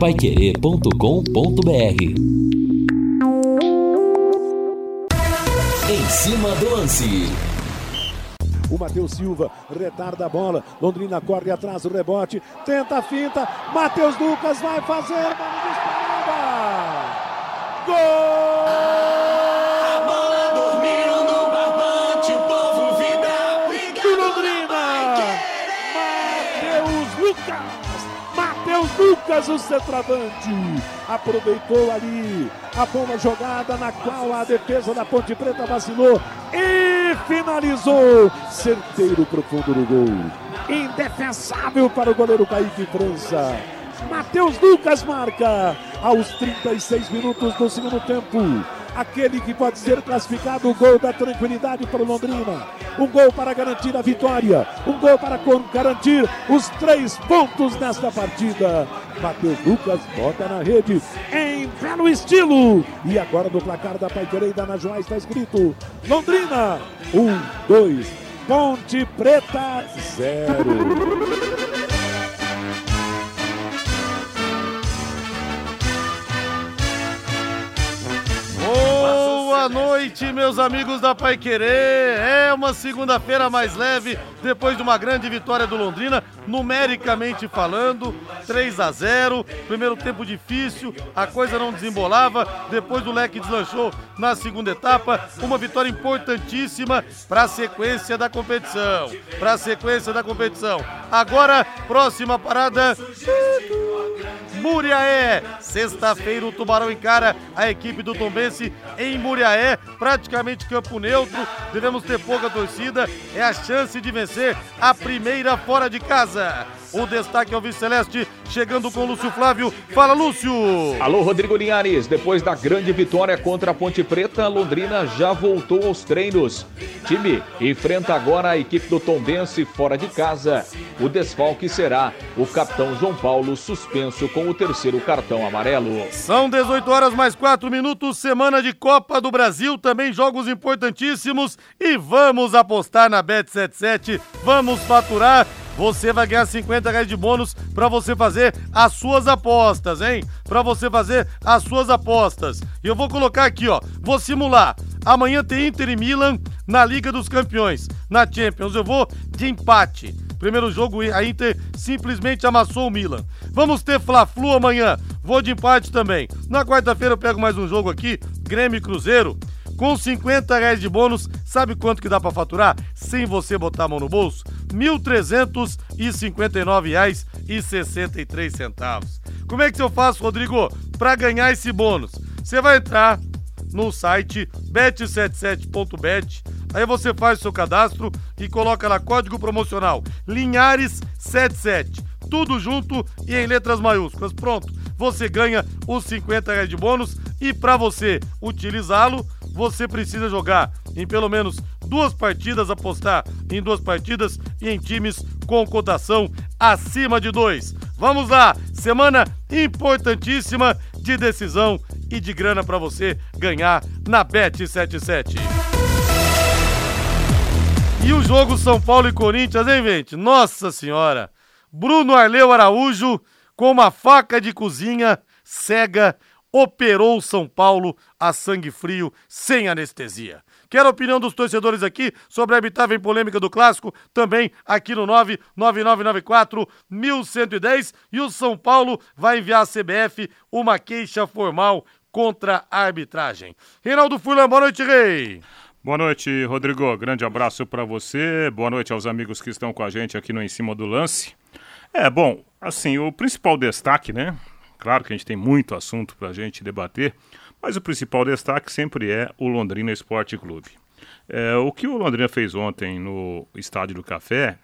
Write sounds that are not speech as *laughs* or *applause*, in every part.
paiquerê.com.br Em cima do lance. O Matheus Silva retarda a bola. Londrina corre atrás do rebote. Tenta a finta. Matheus Lucas vai fazer. Bola. Gol! Matheus Lucas, o centroavante, aproveitou ali a boa jogada na qual a defesa da Ponte Preta vacilou e finalizou. Certeiro profundo no gol. Indefensável para o goleiro Kaique França. Matheus Lucas marca aos 36 minutos do segundo tempo aquele que pode ser classificado o gol da tranquilidade para o Londrina. Um gol para garantir a vitória, um gol para garantir os três pontos nesta partida. Matheus Lucas bota na rede em belo estilo. E agora no placar da Paiquereida na Joás está escrito Londrina, um, dois, Ponte Preta, zero. Boa noite, meus amigos da Pai Querer. É uma segunda-feira mais leve depois de uma grande vitória do Londrina, numericamente falando, 3 a 0. Primeiro tempo difícil, a coisa não desembolava. Depois o leque deslanchou na segunda etapa. Uma vitória importantíssima para a sequência da competição. Para a sequência da competição. Agora, próxima parada. Muriaé. Sexta-feira o Tubarão encara a equipe do Tombense em Muriaé, praticamente campo neutro. Devemos ter pouca torcida. É a chance de vencer a primeira fora de casa. O destaque é o Vice-Celeste, chegando com Lúcio Flávio. Fala, Lúcio! Alô, Rodrigo Linhares. Depois da grande vitória contra a Ponte Preta, Londrina já voltou aos treinos. Time enfrenta agora a equipe do Tombense fora de casa. O desfalque será o capitão João Paulo, suspenso com o terceiro cartão amarelo. São 18 horas mais 4 minutos, semana de Copa do Brasil, também jogos importantíssimos. E vamos apostar na Bet77, vamos faturar você vai ganhar 50 reais de bônus para você fazer as suas apostas, hein? Para você fazer as suas apostas. E eu vou colocar aqui, ó, vou simular. Amanhã tem Inter e Milan na Liga dos Campeões, na Champions. Eu vou de empate. Primeiro jogo, a Inter simplesmente amassou o Milan. Vamos ter Fla-Flu amanhã. Vou de empate também. Na quarta-feira eu pego mais um jogo aqui, Grêmio e Cruzeiro. Com 50 reais de bônus, sabe quanto que dá para faturar sem você botar a mão no bolso? R$ 1.359,63. Como é que eu faço, Rodrigo, para ganhar esse bônus? Você vai entrar no site bet77.bet, aí você faz o seu cadastro e coloca lá código promocional Linhares77 tudo junto e em letras maiúsculas. Pronto, você ganha os 50 reais de bônus e para você utilizá-lo, você precisa jogar em pelo menos duas partidas, apostar em duas partidas e em times com cotação acima de dois. Vamos lá, semana importantíssima de decisão e de grana para você ganhar na Bet77. E o jogo São Paulo e Corinthians, hein, gente? Nossa Senhora! Bruno Arleu Araújo, com uma faca de cozinha cega, operou o São Paulo a sangue frio, sem anestesia. Quero a opinião dos torcedores aqui sobre a habitável polêmica do clássico, também aqui no 99994 1110. E o São Paulo vai enviar à CBF uma queixa formal contra a arbitragem. Reinaldo Fulan, boa noite, Rei. Boa noite, Rodrigo. Grande abraço para você. Boa noite aos amigos que estão com a gente aqui no Em Cima do Lance. É, bom, assim, o principal destaque, né? Claro que a gente tem muito assunto para a gente debater, mas o principal destaque sempre é o Londrina Esporte Clube. É, o que o Londrina fez ontem no Estádio do Café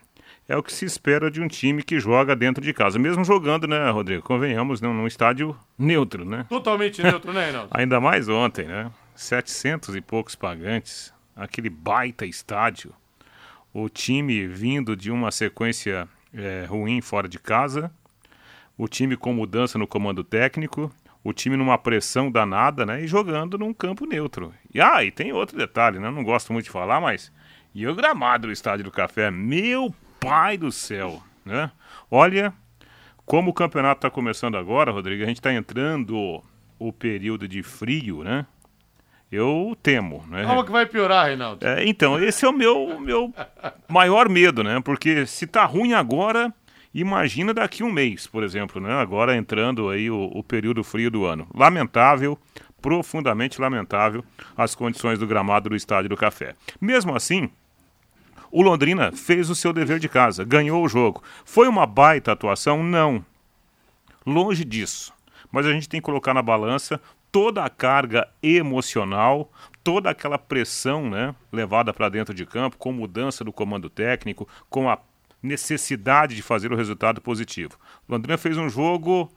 é o que se espera de um time que joga dentro de casa. Mesmo jogando, né, Rodrigo? Convenhamos, num, num estádio neutro, né? Totalmente *laughs* neutro, né, Reinaldo? Ainda mais ontem, né? 700 e poucos pagantes, aquele baita estádio. O time vindo de uma sequência é, ruim fora de casa, o time com mudança no comando técnico, o time numa pressão danada, né? E jogando num campo neutro. E ah, e tem outro detalhe, né? Não gosto muito de falar, mas. E o gramado do Estádio do Café, meu pai do céu, né? Olha, Como o campeonato está começando agora, Rodrigo, a gente está entrando o período de frio, né? Eu temo, né? Como que vai piorar, Reinaldo? É, então, esse é o meu, meu maior medo, né? Porque se tá ruim agora, imagina daqui um mês, por exemplo, né? Agora entrando aí o, o período frio do ano. Lamentável, profundamente lamentável as condições do gramado do Estádio do Café. Mesmo assim, o Londrina fez o seu dever de casa, ganhou o jogo. Foi uma baita atuação? Não. Longe disso. Mas a gente tem que colocar na balança toda a carga emocional, toda aquela pressão né, levada para dentro de campo, com mudança do comando técnico, com a necessidade de fazer o resultado positivo. Londrina fez um jogo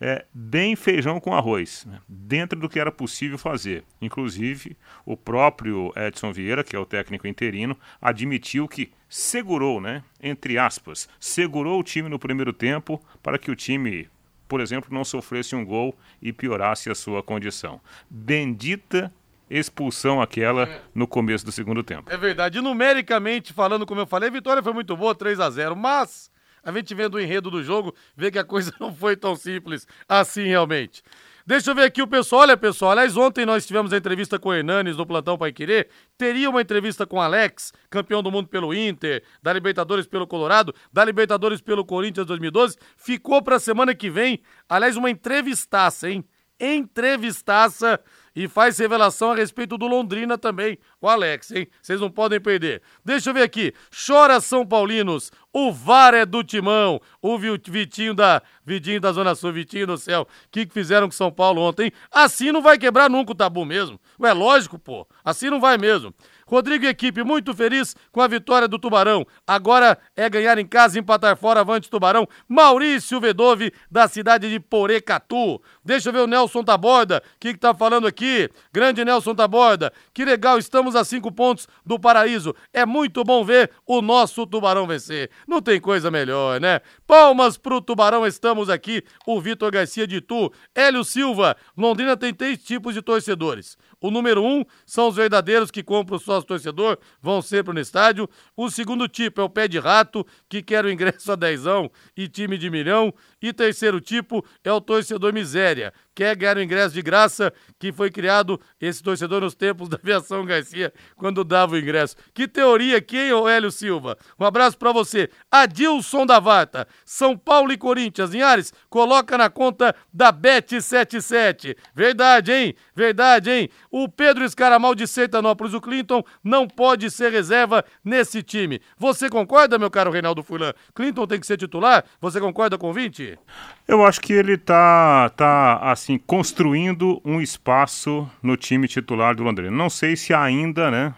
é, bem feijão com arroz, né, dentro do que era possível fazer. Inclusive, o próprio Edson Vieira, que é o técnico interino, admitiu que segurou, né, entre aspas, segurou o time no primeiro tempo para que o time por exemplo, não sofresse um gol e piorasse a sua condição. Bendita expulsão aquela no começo do segundo tempo. É verdade. numericamente falando, como eu falei, a vitória foi muito boa, 3 a 0 mas a gente vendo o enredo do jogo, vê que a coisa *laughs* não foi tão simples assim realmente. Deixa eu ver aqui o pessoal. Olha, pessoal, aliás, ontem nós tivemos a entrevista com o Hernanes no Plantão Pai Querer. Teria uma entrevista com o Alex, campeão do mundo pelo Inter, da Libertadores pelo Colorado, da Libertadores pelo Corinthians 2012. Ficou pra semana que vem. Aliás, uma entrevistaça, hein? Entrevistaça e faz revelação a respeito do Londrina também, o Alex, hein? Vocês não podem perder. Deixa eu ver aqui. Chora São Paulinos. O VAR é do Timão. O Vitinho da Vidinho da Zona Sul, Vitinho do céu. O que, que fizeram com São Paulo ontem? Assim não vai quebrar nunca o tabu mesmo. Ué, lógico, pô. Assim não vai mesmo. Rodrigo equipe muito feliz com a vitória do Tubarão. Agora é ganhar em casa empatar fora avante Tubarão. Maurício Vedove, da cidade de Porecatu. Deixa eu ver o Nelson Taborda, o que, que tá falando aqui? Grande Nelson Taborda. Que legal, estamos a cinco pontos do paraíso. É muito bom ver o nosso Tubarão vencer. Não tem coisa melhor, né? Palmas pro Tubarão, estamos aqui. O Vitor Garcia de Tu. Hélio Silva. Londrina tem três tipos de torcedores. O número um são os verdadeiros que compram o sócio torcedor, vão sempre no estádio. O segundo tipo é o pé de rato, que quer o ingresso a dezão e time de milhão. E terceiro tipo é o torcedor miséria, quer ganhar o ingresso de graça, que foi criado esse torcedor nos tempos *laughs* da aviação Garcia, quando dava o ingresso. Que teoria aqui, hein, Hélio Silva? Um abraço para você. Adilson da Vata, São Paulo e Corinthians. Linhares, coloca na conta da Bet77. Verdade, hein? Verdade, hein? O Pedro Escaramal de Sertanópolis, o Clinton, não pode ser reserva nesse time. Você concorda, meu caro Reinaldo Fulan? Clinton tem que ser titular? Você concorda com o 20? Eu acho que ele tá, tá assim, construindo um espaço no time titular do Londrina. Não sei se ainda, né,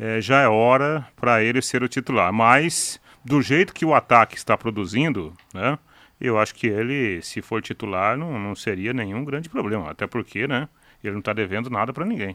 é, já é hora para ele ser o titular, mas do jeito que o ataque está produzindo, né, eu acho que ele, se for titular, não, não seria nenhum grande problema. Até porque, né, ele não está devendo nada para ninguém.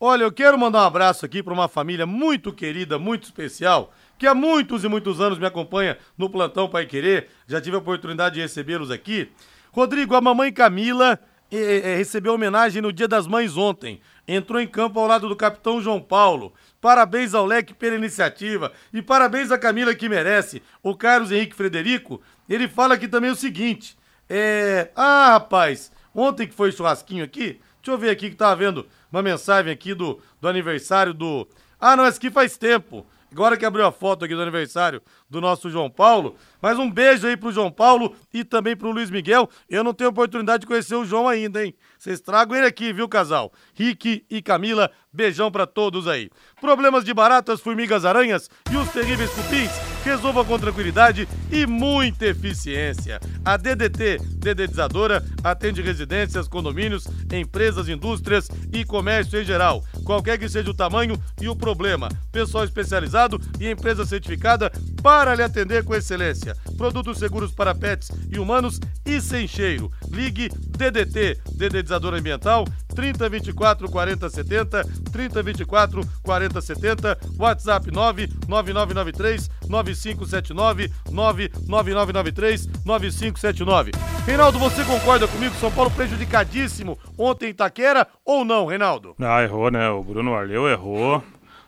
Olha, eu quero mandar um abraço aqui para uma família muito querida, muito especial, que há muitos e muitos anos me acompanha no plantão Pai Querer. Já tive a oportunidade de recebê-los aqui. Rodrigo, a mamãe Camila eh, recebeu homenagem no Dia das Mães ontem. Entrou em campo ao lado do capitão João Paulo. Parabéns ao Leque pela iniciativa e parabéns a Camila que merece. O Carlos Henrique Frederico, ele fala aqui também o seguinte: é. Ah, rapaz, ontem que foi churrasquinho aqui, deixa eu ver aqui que tava vendo uma mensagem aqui do, do aniversário do. Ah, não, esse aqui faz tempo. Agora que abriu a foto aqui do aniversário do nosso João Paulo. Mas um beijo aí pro João Paulo e também pro Luiz Miguel. Eu não tenho oportunidade de conhecer o João ainda, hein? Vocês tragam ele aqui, viu, casal? Rick e Camila, beijão para todos aí. Problemas de baratas, formigas, aranhas e os terríveis cupins? Resolva com tranquilidade e muita eficiência. A DDT, Dedetizadora, atende residências, condomínios, empresas, indústrias e comércio em geral. Qualquer que seja o tamanho e o problema. Pessoal especializado e empresa certificada para lhe atender com excelência. Produtos seguros para pets e humanos e sem cheiro. Ligue DDT, Dedetizador Ambiental, 3024 4070, 3024 4070, WhatsApp 99993 9579, 99993 9579. Reinaldo, você concorda comigo? São Paulo prejudicadíssimo ontem em Itaquera ou não, Reinaldo? Ah, errou, né? O Bruno Arleu errou.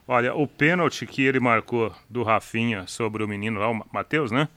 Olha, o pênalti que ele marcou do Rafinha sobre o menino lá, o Matheus, né?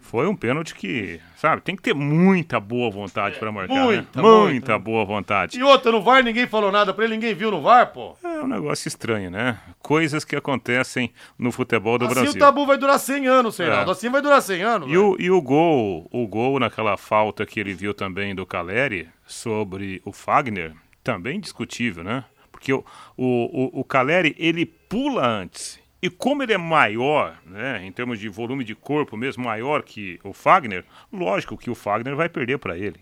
foi um pênalti que, sabe, tem que ter muita boa vontade é, para marcar, muita, né? Muita, muita boa vontade. E outra, no VAR ninguém falou nada para ele, ninguém viu no VAR, pô. É um negócio estranho, né? Coisas que acontecem no futebol do assim Brasil. Assim o tabu vai durar 100 anos, Reinaldo. É. Assim vai durar 100 anos. E o, e o gol, o gol naquela falta que ele viu também do Caleri sobre o Fagner, também discutível, né? Porque o, o, o, Caleri, ele pula antes e como ele é maior, né, em termos de volume de corpo mesmo, maior que o Fagner, lógico que o Fagner vai perder para ele.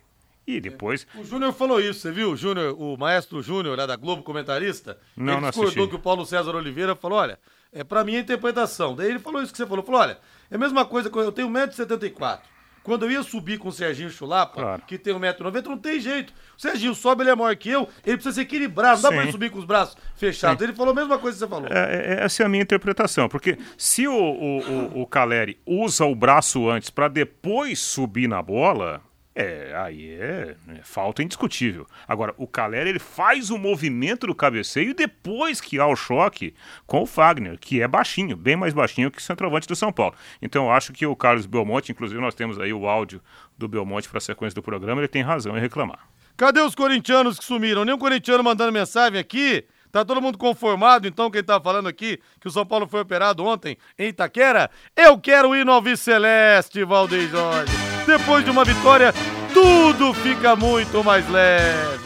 E depois. O Júnior falou isso, você viu? O Júnior, o maestro Júnior, lá da Globo, comentarista, não, ele não discordou assisti. que o Paulo César Oliveira falou: olha, é para mim a interpretação. Daí ele falou isso que você falou. Falou: olha, é a mesma coisa, eu tenho 1,74m. Quando eu ia subir com o Serginho Chulapa, claro. que tem 1,90m, não tem jeito. O Serginho sobe, ele é maior que eu, ele precisa se equilibrar, não dá pra ele subir com os braços fechados. Sim. Ele falou a mesma coisa que você falou. É, é, essa é a minha interpretação, porque se o, o, o, o Caleri usa o braço antes para depois subir na bola, é, aí é, é, falta indiscutível. Agora, o Caleri ele faz o movimento do cabeceio depois que há o choque com o Fagner, que é baixinho, bem mais baixinho que o centroavante do São Paulo. Então, eu acho que o Carlos Belmonte, inclusive nós temos aí o áudio do Belmonte para a sequência do programa, ele tem razão em reclamar. Cadê os corintianos que sumiram? Nenhum corintiano mandando mensagem aqui. Tá todo mundo conformado, então, quem tá falando aqui, que o São Paulo foi operado ontem em Itaquera? Eu quero ir no Alves Celeste, Valdeir Jorge. Depois de uma vitória, tudo fica muito mais leve.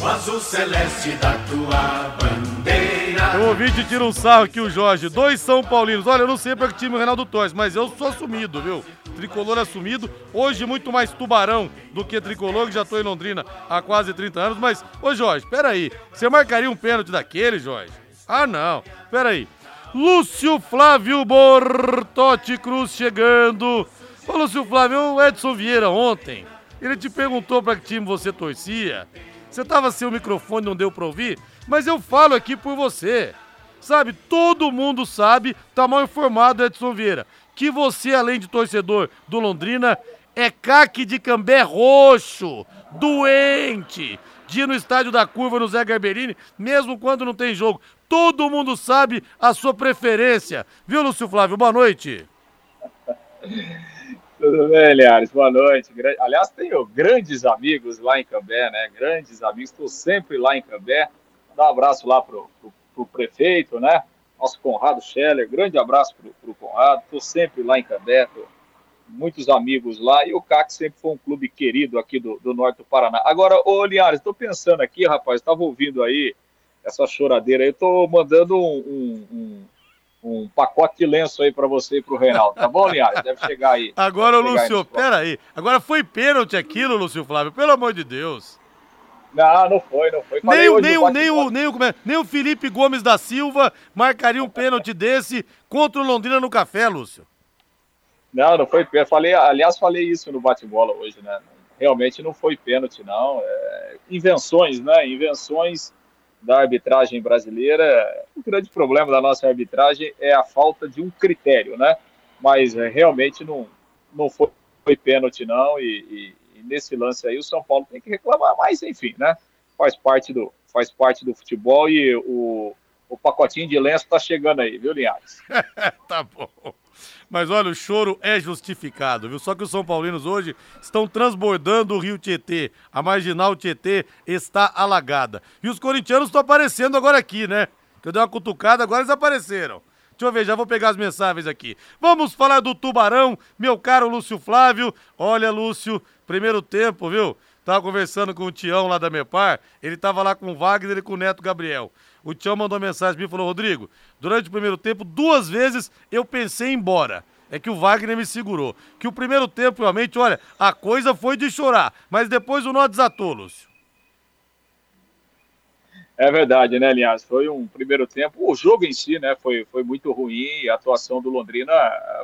O azul celeste da tua bandeira. Eu ouvi te tira um sarro aqui, o Jorge. Dois São Paulinos. Olha, eu não sei para que time o Reinaldo torce, mas eu sou assumido, viu? Tricolor assumido. Hoje muito mais tubarão do que tricolor, que já tô em Londrina há quase 30 anos. Mas, ô Jorge, peraí. Você marcaria um pênalti daquele, Jorge? Ah, não. Peraí. Lúcio Flávio Bortotti Cruz chegando. Ô, Lúcio Flávio, o Edson Vieira ontem, ele te perguntou para que time você torcia. Você tava sem o microfone, não deu pra ouvir, mas eu falo aqui por você. Sabe, todo mundo sabe, tá mal informado, Edson Vieira, que você, além de torcedor do Londrina, é caque de cambé roxo, doente, de ir no estádio da curva no Zé Garberini, mesmo quando não tem jogo. Todo mundo sabe a sua preferência. Viu, Lúcio Flávio? Boa noite. *laughs* Tudo bem, Liares? Boa noite. Aliás, tenho grandes amigos lá em Cambé, né? Grandes amigos, estou sempre lá em Cambé. Dá um abraço lá pro, pro, pro prefeito, né? Nosso Conrado Scheller, grande abraço pro, pro Conrado. Estou sempre lá em Cambé, tô, muitos amigos lá. E o CAC sempre foi um clube querido aqui do, do norte do Paraná. Agora, ô Liares, estou pensando aqui, rapaz, estava ouvindo aí essa choradeira aí, estou mandando um, um, um um pacote de lenço aí para você e para o Reinaldo, tá bom, Linhares? Deve chegar aí. Agora, Lúcio, peraí. Agora foi pênalti aquilo, Lúcio Flávio, pelo amor de Deus. Não, não foi, não foi. nem, o, nem, o, nem, o, nem, o, é? nem o Felipe Gomes da Silva marcaria um pênalti desse contra o Londrina no café, Lúcio. Não, não foi pênalti. Falei, aliás, falei isso no bate-bola hoje, né? Realmente não foi pênalti, não. É... Invenções, né? Invenções da arbitragem brasileira. O grande problema da nossa arbitragem é a falta de um critério, né? Mas é, realmente não, não foi, foi pênalti, não. E, e, nesse lance aí o São Paulo tem que reclamar, mas enfim, né? Faz parte do, faz parte do futebol e o, o pacotinho de lenço tá chegando aí, viu, Linhares? *laughs* tá bom. Mas olha, o choro é justificado, viu? Só que os São Paulinos hoje estão transbordando o rio Tietê. A marginal Tietê está alagada. E os corintianos estão aparecendo agora aqui, né? Eu dei uma cutucada, agora eles apareceram. Deixa eu ver, já vou pegar as mensagens aqui. Vamos falar do Tubarão, meu caro Lúcio Flávio. Olha, Lúcio, primeiro tempo, viu? Tava conversando com o Tião lá da Mepar, ele tava lá com o Wagner e com o Neto Gabriel. O Tião mandou mensagem para mim e falou: Rodrigo, durante o primeiro tempo, duas vezes eu pensei em ir embora. É que o Wagner me segurou. Que o primeiro tempo, realmente, olha, a coisa foi de chorar. Mas depois o nó desatou, Lúcio. É verdade, né, Linhares? Foi um primeiro tempo. O jogo em si, né, foi, foi muito ruim. A atuação do Londrina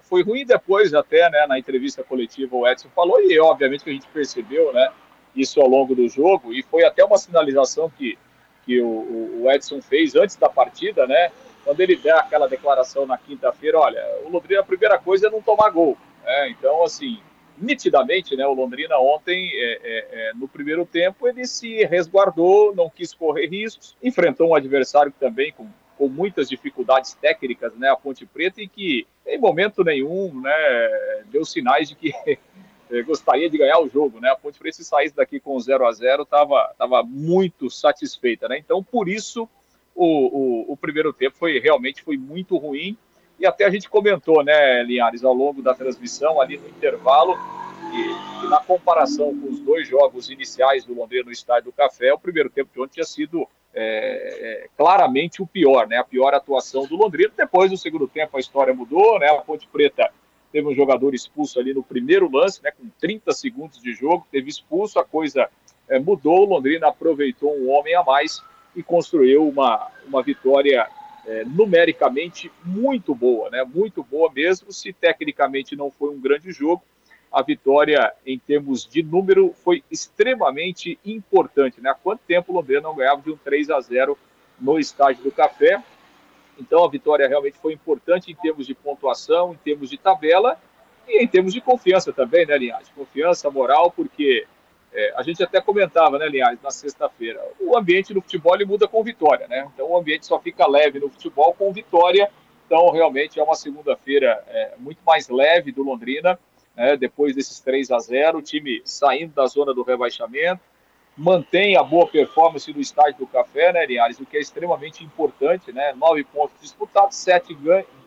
foi ruim depois, até, né, na entrevista coletiva, o Edson falou. E, obviamente, que a gente percebeu, né, isso ao longo do jogo. E foi até uma sinalização que que o, o Edson fez antes da partida, né? Quando ele der aquela declaração na quinta-feira, olha, o Londrina, a primeira coisa é não tomar gol. Né? Então, assim, nitidamente, né, o Londrina ontem, é, é, é, no primeiro tempo, ele se resguardou, não quis correr riscos, enfrentou um adversário também com, com muitas dificuldades técnicas, né, a Ponte Preta, e que em momento nenhum, né, deu sinais de que *laughs* gostaria de ganhar o jogo, né? A Ponte Preta se saísse daqui com 0 a 0 estava tava muito satisfeita, né? Então, por isso, o, o, o, primeiro tempo foi realmente foi muito ruim e até a gente comentou, né, Linhares, ao longo da transmissão, ali no intervalo, e, e na comparação com os dois jogos iniciais do Londrina no Estádio do Café, o primeiro tempo de ontem tinha sido é, é, claramente o pior, né? A pior atuação do Londrina. Depois, no segundo tempo, a história mudou, né? A Ponte Preta teve um jogador expulso ali no primeiro lance, né? Com 30 segundos de jogo, teve expulso, a coisa é, mudou. O Londrina aproveitou um homem a mais e construiu uma, uma vitória é, numericamente muito boa, né? Muito boa mesmo, se tecnicamente não foi um grande jogo a vitória em termos de número foi extremamente importante. Né? Há quanto tempo o Londrina não ganhava de um 3 a 0 no estádio do Café? Então a vitória realmente foi importante em termos de pontuação, em termos de tabela e em termos de confiança também, né, Linhares? Confiança, moral, porque é, a gente até comentava, né, Linhares, na sexta-feira, o ambiente no futebol ele muda com vitória, né? Então o ambiente só fica leve no futebol com vitória. Então realmente é uma segunda-feira é, muito mais leve do Londrina né, depois desses 3 a 0 o time saindo da zona do rebaixamento, mantém a boa performance no estádio do Café, né, Linhares, o que é extremamente importante, né, nove pontos disputados, sete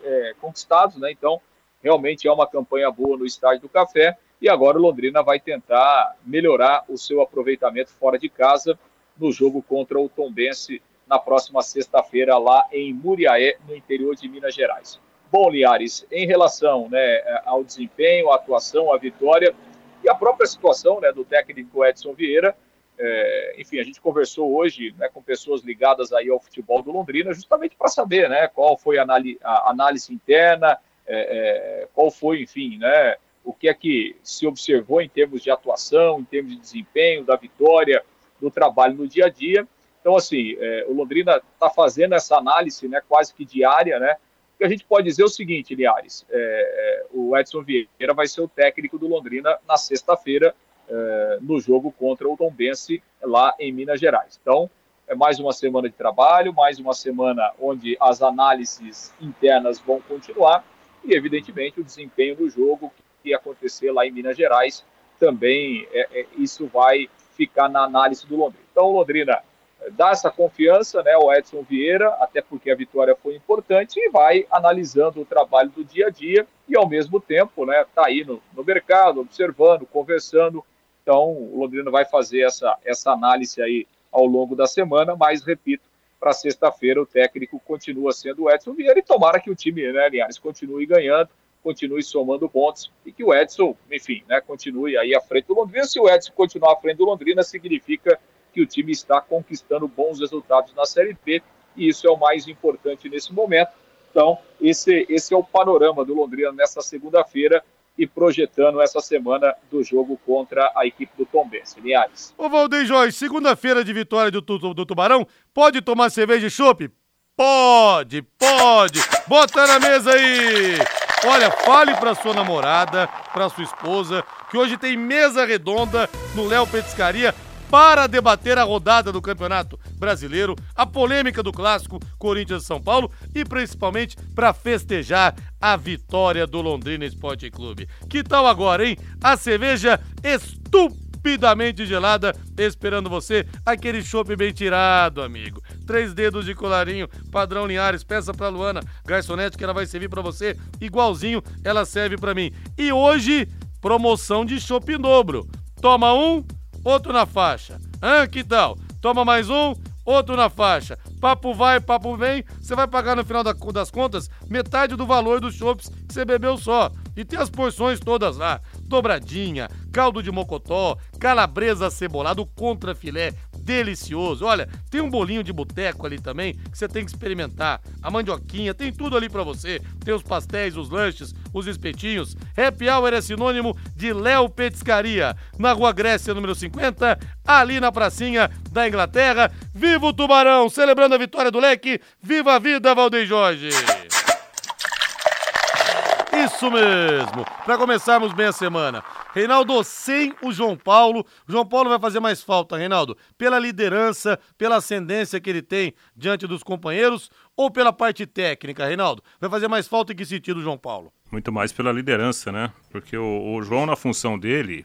é, conquistados, né, então realmente é uma campanha boa no estádio do Café, e agora o Londrina vai tentar melhorar o seu aproveitamento fora de casa no jogo contra o Tombense na próxima sexta-feira lá em Muriaé, no interior de Minas Gerais. Bom, Liares, em relação né, ao desempenho, à atuação, à vitória e a própria situação né, do técnico Edson Vieira, é, enfim, a gente conversou hoje né, com pessoas ligadas aí ao futebol do Londrina, justamente para saber né, qual foi a, a análise interna, é, é, qual foi, enfim, né, o que é que se observou em termos de atuação, em termos de desempenho, da vitória, do trabalho no dia a dia. Então, assim, é, o Londrina está fazendo essa análise né, quase que diária, né? que a gente pode dizer é o seguinte, Liares, é, é, o Edson Vieira vai ser o técnico do Londrina na sexta-feira, é, no jogo contra o Tombense, lá em Minas Gerais. Então, é mais uma semana de trabalho, mais uma semana onde as análises internas vão continuar e, evidentemente, o desempenho do jogo que acontecer lá em Minas Gerais também, é, é, isso vai ficar na análise do Londrina. Então, Londrina dá essa confiança né, ao Edson Vieira, até porque a vitória foi importante, e vai analisando o trabalho do dia a dia e, ao mesmo tempo, né, tá aí no, no mercado, observando, conversando. Então, o Londrina vai fazer essa, essa análise aí ao longo da semana, mas, repito, para sexta-feira o técnico continua sendo o Edson Vieira e tomara que o time, né, Linhares, continue ganhando, continue somando pontos e que o Edson, enfim, né, continue aí à frente do Londrina. Se o Edson continuar à frente do Londrina, significa que o time está conquistando bons resultados na Série B e isso é o mais importante nesse momento. Então, esse, esse é o panorama do Londrina nessa segunda-feira e projetando essa semana do jogo contra a equipe do Tombense. Linhares. Ô Valdeir Jorge, segunda-feira de vitória do, do, do Tubarão, pode tomar cerveja e chopp? Pode, pode! Bota na mesa aí! Olha, fale pra sua namorada, pra sua esposa, que hoje tem mesa redonda no Léo Petiscaria para debater a rodada do Campeonato Brasileiro, a polêmica do clássico Corinthians São Paulo e principalmente para festejar a vitória do Londrina Esporte Clube. Que tal agora, hein? A cerveja estupidamente gelada esperando você, aquele chopp bem tirado, amigo. Três dedos de colarinho, padrão Linhares, peça pra Luana, garçonete que ela vai servir para você igualzinho ela serve para mim. E hoje, promoção de chopp dobro. Toma um, outro na faixa. Ah, que tal? Toma mais um, outro na faixa. Papo vai, papo vem, você vai pagar no final das contas metade do valor dos chopps que você bebeu só. E tem as porções todas lá: dobradinha, caldo de mocotó, calabresa cebolado, contra filé, delicioso. Olha, tem um bolinho de boteco ali também que você tem que experimentar. A mandioquinha, tem tudo ali para você. Tem os pastéis, os lanches, os espetinhos. Happy Hour é sinônimo de Léo Petiscaria, na Rua Grécia, número 50, ali na pracinha da Inglaterra. Viva o Tubarão, celebrando a vitória do Leque. Viva a vida, Valdeir Jorge! Isso mesmo. Para começarmos bem a semana. Reinaldo, sem o João Paulo, o João Paulo vai fazer mais falta, Reinaldo, pela liderança, pela ascendência que ele tem diante dos companheiros ou pela parte técnica, Reinaldo? Vai fazer mais falta em que sentido, João Paulo? Muito mais pela liderança, né? Porque o, o João, na função dele,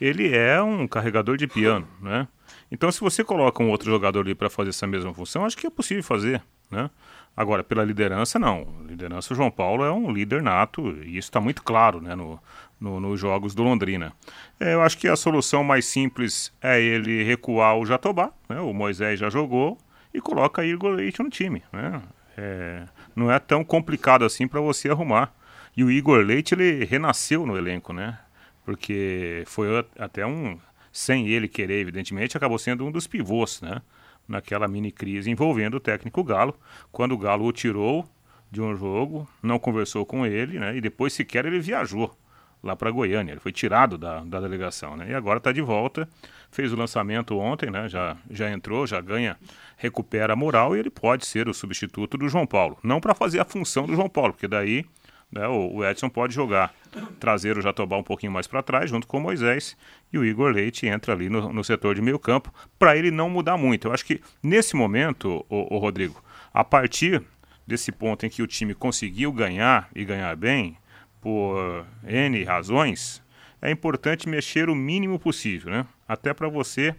ele é um carregador de piano, né? Então, se você coloca um outro jogador ali para fazer essa mesma função, acho que é possível fazer, né? Agora, pela liderança, não. Liderança, o João Paulo é um líder nato, e isso está muito claro né, no, no, nos jogos do Londrina. É, eu acho que a solução mais simples é ele recuar o Jatobá, né, o Moisés já jogou, e coloca Igor Leite no time. Né? É, não é tão complicado assim para você arrumar. E o Igor Leite, ele renasceu no elenco, né? Porque foi até um. Sem ele querer, evidentemente, acabou sendo um dos pivôs, né? Naquela mini crise envolvendo o técnico Galo, quando o Galo o tirou de um jogo, não conversou com ele, né? E depois sequer ele viajou lá para Goiânia. Ele foi tirado da, da delegação, né? E agora está de volta. Fez o lançamento ontem, né? Já, já entrou, já ganha, recupera a moral e ele pode ser o substituto do João Paulo. Não para fazer a função do João Paulo, porque daí né, o, Edson pode jogar, trazer o Jatobá um pouquinho mais para trás, junto com o Moisés, e o Igor Leite entra ali no, no setor de meio campo, para ele não mudar muito. Eu acho que nesse momento, o Rodrigo, a partir desse ponto em que o time conseguiu ganhar e ganhar bem, por N razões, é importante mexer o mínimo possível, né? Até para você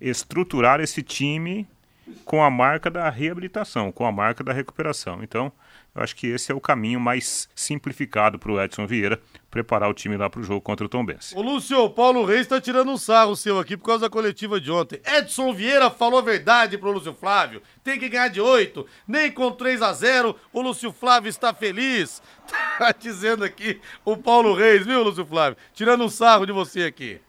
estruturar esse time com a marca da reabilitação, com a marca da recuperação. Então, eu acho que esse é o caminho mais simplificado para o Edson Vieira preparar o time lá para o jogo contra o Tom Benz. O Lúcio, o Paulo Reis está tirando um sarro seu aqui por causa da coletiva de ontem. Edson Vieira falou a verdade pro Lúcio Flávio. Tem que ganhar de 8, nem com 3 a 0 o Lúcio Flávio está feliz. *laughs* Tá dizendo aqui o Paulo Reis, viu, Lúcio Flávio? Tirando um sarro de você aqui.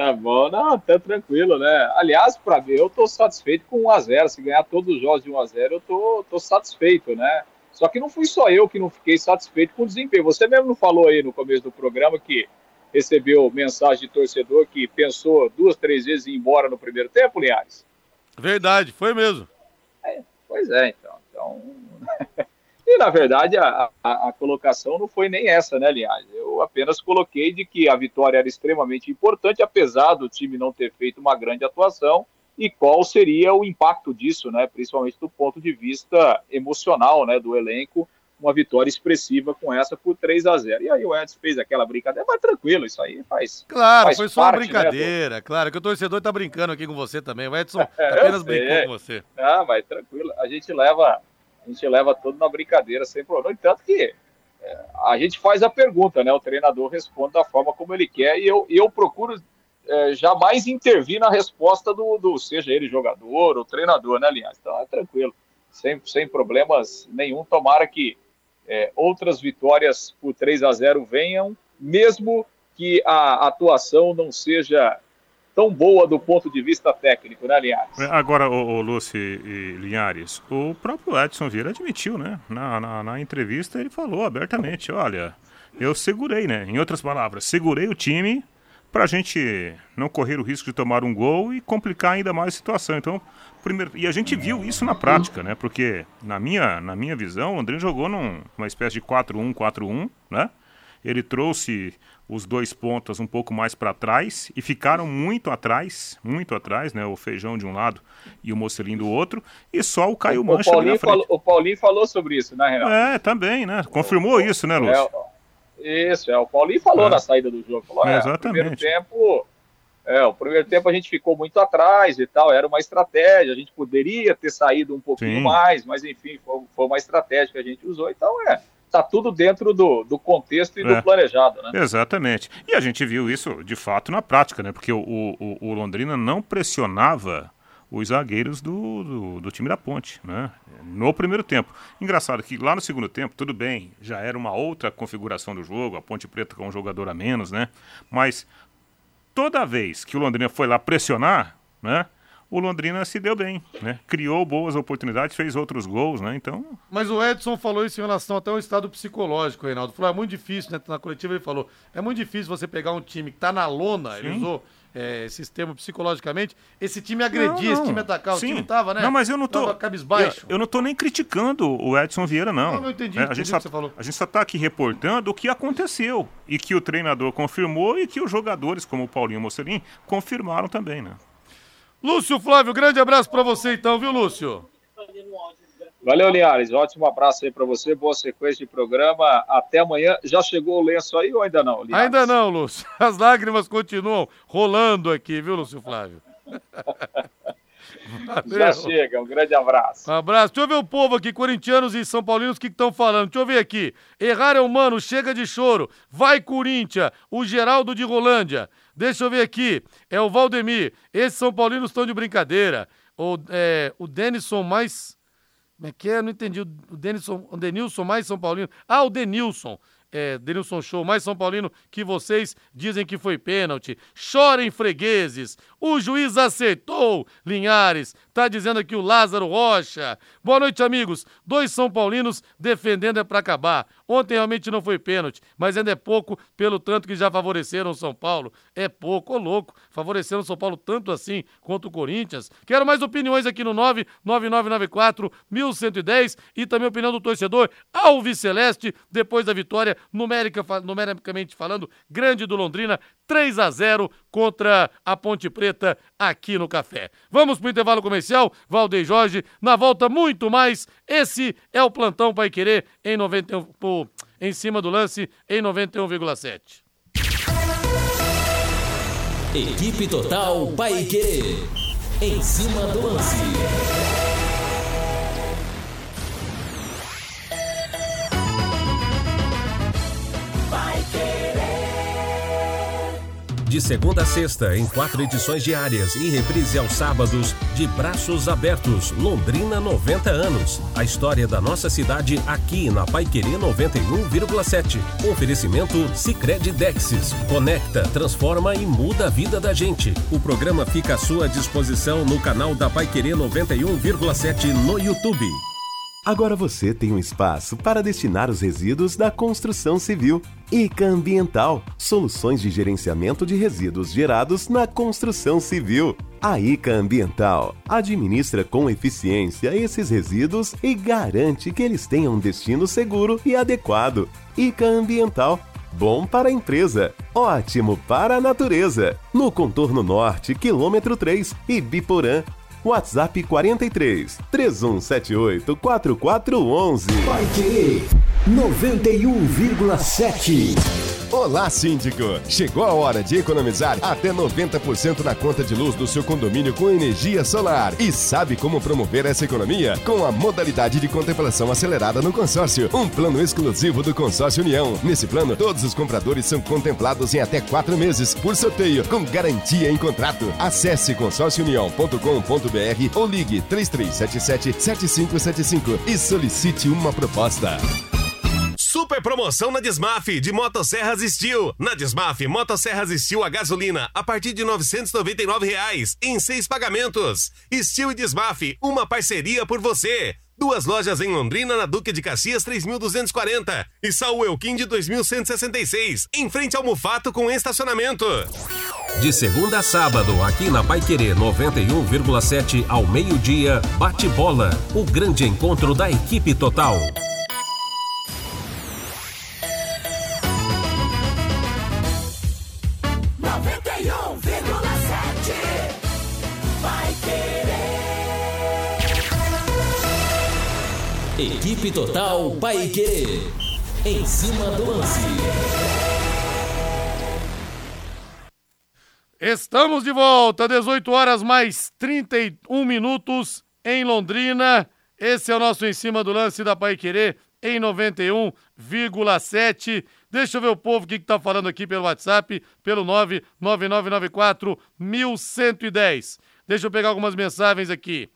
Tá bom, não, tá tranquilo, né? Aliás, para mim, eu tô satisfeito com 1x0. Se ganhar todos os jogos de 1x0, eu tô, tô satisfeito, né? Só que não fui só eu que não fiquei satisfeito com o desempenho. Você mesmo não falou aí no começo do programa que recebeu mensagem de torcedor que pensou duas, três vezes em ir embora no primeiro tempo, Linhares? Verdade, foi mesmo. É, pois é, então. então... *laughs* E, na verdade, a, a, a, colocação não foi nem essa, né, Linhares? Eu apenas coloquei de que a vitória era extremamente importante, apesar do time não ter feito uma grande atuação, e qual seria o impacto disso, né, principalmente do ponto de vista emocional né, do elenco, uma vitória expressiva com essa por 3 a 0 E aí o Edson fez aquela brincadeira, mas tranquilo, isso aí faz. Claro, faz foi só parte, uma né, brincadeira. Né, claro que o torcedor tá brincando aqui com você também. O Edson *laughs* apenas brincou com você. Ah, mas tranquilo. A gente leva a gente leva tudo na brincadeira, sem problema. Tanto que é, a gente faz a pergunta, né? O treinador responde da forma como ele quer e eu, eu procuro é, jamais intervir na resposta do, do, seja ele jogador ou treinador, né, Linhares? Então é tranquilo, sem, sem problemas nenhum. Tomara que é, outras vitórias por 3 a 0 venham, mesmo que a atuação não seja tão boa do ponto de vista técnico, né, Linhares? É, agora, o, o Lúcio e Linhares, o próprio Edson Vieira admitiu, né? Na, na, na, entrevista ele falou abertamente, olha, eu segurei, né? Em outras palavras, segurei o time para a gente não correr o risco de tomar um gol e complicar ainda mais a situação. Então, primeiro, e a gente viu isso na prática, né? Porque na minha, na minha visão, o André jogou numa espécie de 4-1, 4-1, né? Ele trouxe os dois pontas um pouco mais para trás e ficaram muito atrás, muito atrás, né? O Feijão de um lado e o Mocelinho do outro, e só o Caio Mancha o Paulinho, falou, o Paulinho falou sobre isso, né, Renato? É, também, né? Confirmou o, isso, né, Lúcio? É, isso, é. O Paulinho falou é. na saída do jogo. Falou, é, Exatamente. primeiro tempo... É, o primeiro tempo a gente ficou muito atrás e tal, era uma estratégia, a gente poderia ter saído um pouquinho Sim. mais, mas enfim, foi, foi uma estratégia que a gente usou, então é, está tudo dentro do, do contexto e é, do planejado, né? Exatamente. E a gente viu isso de fato na prática, né? Porque o, o, o Londrina não pressionava os zagueiros do, do, do, time da Ponte, né? No primeiro tempo. Engraçado que lá no segundo tempo, tudo bem, já era uma outra configuração do jogo, a Ponte Preta com um jogador a menos, né? Mas toda vez que o Londrina foi lá pressionar, né? O Londrina se deu bem, né? Criou boas oportunidades, fez outros gols, né? Então. Mas o Edson falou isso em relação até ao estado psicológico, Reinaldo. Falou, é muito difícil, né? Na coletiva ele falou, é muito difícil você pegar um time que tá na lona, Sim. ele usou é, esses termos psicologicamente, esse time agredir, não, não. esse time atacar, Sim. o time tava, né? Não, mas eu não tô. cabisbaixo. Eu, eu, não tô nem criticando o Edson Vieira, não. Não, não entendi. É, a, gente só, a gente só tá aqui reportando o que aconteceu e que o treinador confirmou e que os jogadores, como o Paulinho Mocelin, confirmaram também, né? Lúcio Flávio, grande abraço para você então, viu, Lúcio? Valeu, Linhares. Ótimo abraço aí para você. Boa sequência de programa. Até amanhã. Já chegou o lenço aí ou ainda não, Linhares? Ainda não, Lúcio. *laughs* As lágrimas continuam rolando aqui, viu, Lúcio Flávio? *laughs* Já chega, um grande abraço. Um abraço. Deixa eu ver o povo aqui, corintianos e São Paulinos, o que estão falando. Deixa eu ver aqui. Errar é humano, chega de choro. Vai, Corinthians. O Geraldo de Rolândia. Deixa eu ver aqui. É o Valdemir. Esses São Paulinos estão de brincadeira. O, é, o Denison mais. Como é que é? Não entendi. O Denison, o Denilson mais São Paulino. Ah, o Denilson é, Denilson Show, mais São Paulino que vocês dizem que foi pênalti. Chorem fregueses, o juiz acertou, Linhares, tá dizendo aqui o Lázaro Rocha. Boa noite, amigos. Dois São Paulinos defendendo é para acabar. Ontem realmente não foi pênalti, mas ainda é pouco pelo tanto que já favoreceram o São Paulo. É pouco, ô louco, favoreceram o São Paulo tanto assim quanto o Corinthians. Quero mais opiniões aqui no 99994 1110 e também a opinião do torcedor Alves Celeste depois da vitória numérica, numericamente falando, grande do Londrina, 3 a 0 contra a Ponte Preta aqui no Café. Vamos para o intervalo comercial, Valdeir Jorge, na volta muito mais. Esse é o plantão Pai Querer em 91, pô, em cima do lance em 91,7. Equipe Total Paique. Em cima do lance. De segunda a sexta, em quatro edições diárias e reprise aos sábados, de braços abertos, Londrina 90 anos. A história da nossa cidade aqui na Paiquerê 91,7. Oferecimento Sicredi Dexis. Conecta, transforma e muda a vida da gente. O programa fica à sua disposição no canal da Paiquerê 91,7 no YouTube. Agora você tem um espaço para destinar os resíduos da construção civil. ICA Ambiental soluções de gerenciamento de resíduos gerados na construção civil. A ICA Ambiental administra com eficiência esses resíduos e garante que eles tenham um destino seguro e adequado. ICA Ambiental Bom para a empresa, ótimo para a natureza. No contorno norte, quilômetro 3, Ibiporã, WhatsApp 43 3178 4411. Vai querer 91,7. Olá, síndico! Chegou a hora de economizar até 90% na conta de luz do seu condomínio com energia solar. E sabe como promover essa economia? Com a modalidade de contemplação acelerada no consórcio, um plano exclusivo do Consórcio União. Nesse plano, todos os compradores são contemplados em até quatro meses, por sorteio, com garantia em contrato. Acesse consórciounião.com.br ou ligue 3377-7575 e solicite uma proposta. Super promoção na Desmaf de Motosserras Steel. Na Desmaf, Motosserras Steel a gasolina a partir de 999 reais, em seis pagamentos. Steel e Desmaf, uma parceria por você. Duas lojas em Londrina, na Duque de Caxias 3240 e Saul Elquim de 2166, em frente ao Mufato com estacionamento. De segunda a sábado, aqui na Paiquerê 91,7 ao meio-dia, bate bola, o grande encontro da equipe total. Equipe Total Paique. Em cima do lance. Estamos de volta, 18 horas mais 31 minutos em Londrina. Esse é o nosso em cima do lance da Pai em 91,7. Deixa eu ver o povo que está falando aqui pelo WhatsApp, pelo 99994 1110. Deixa eu pegar algumas mensagens aqui.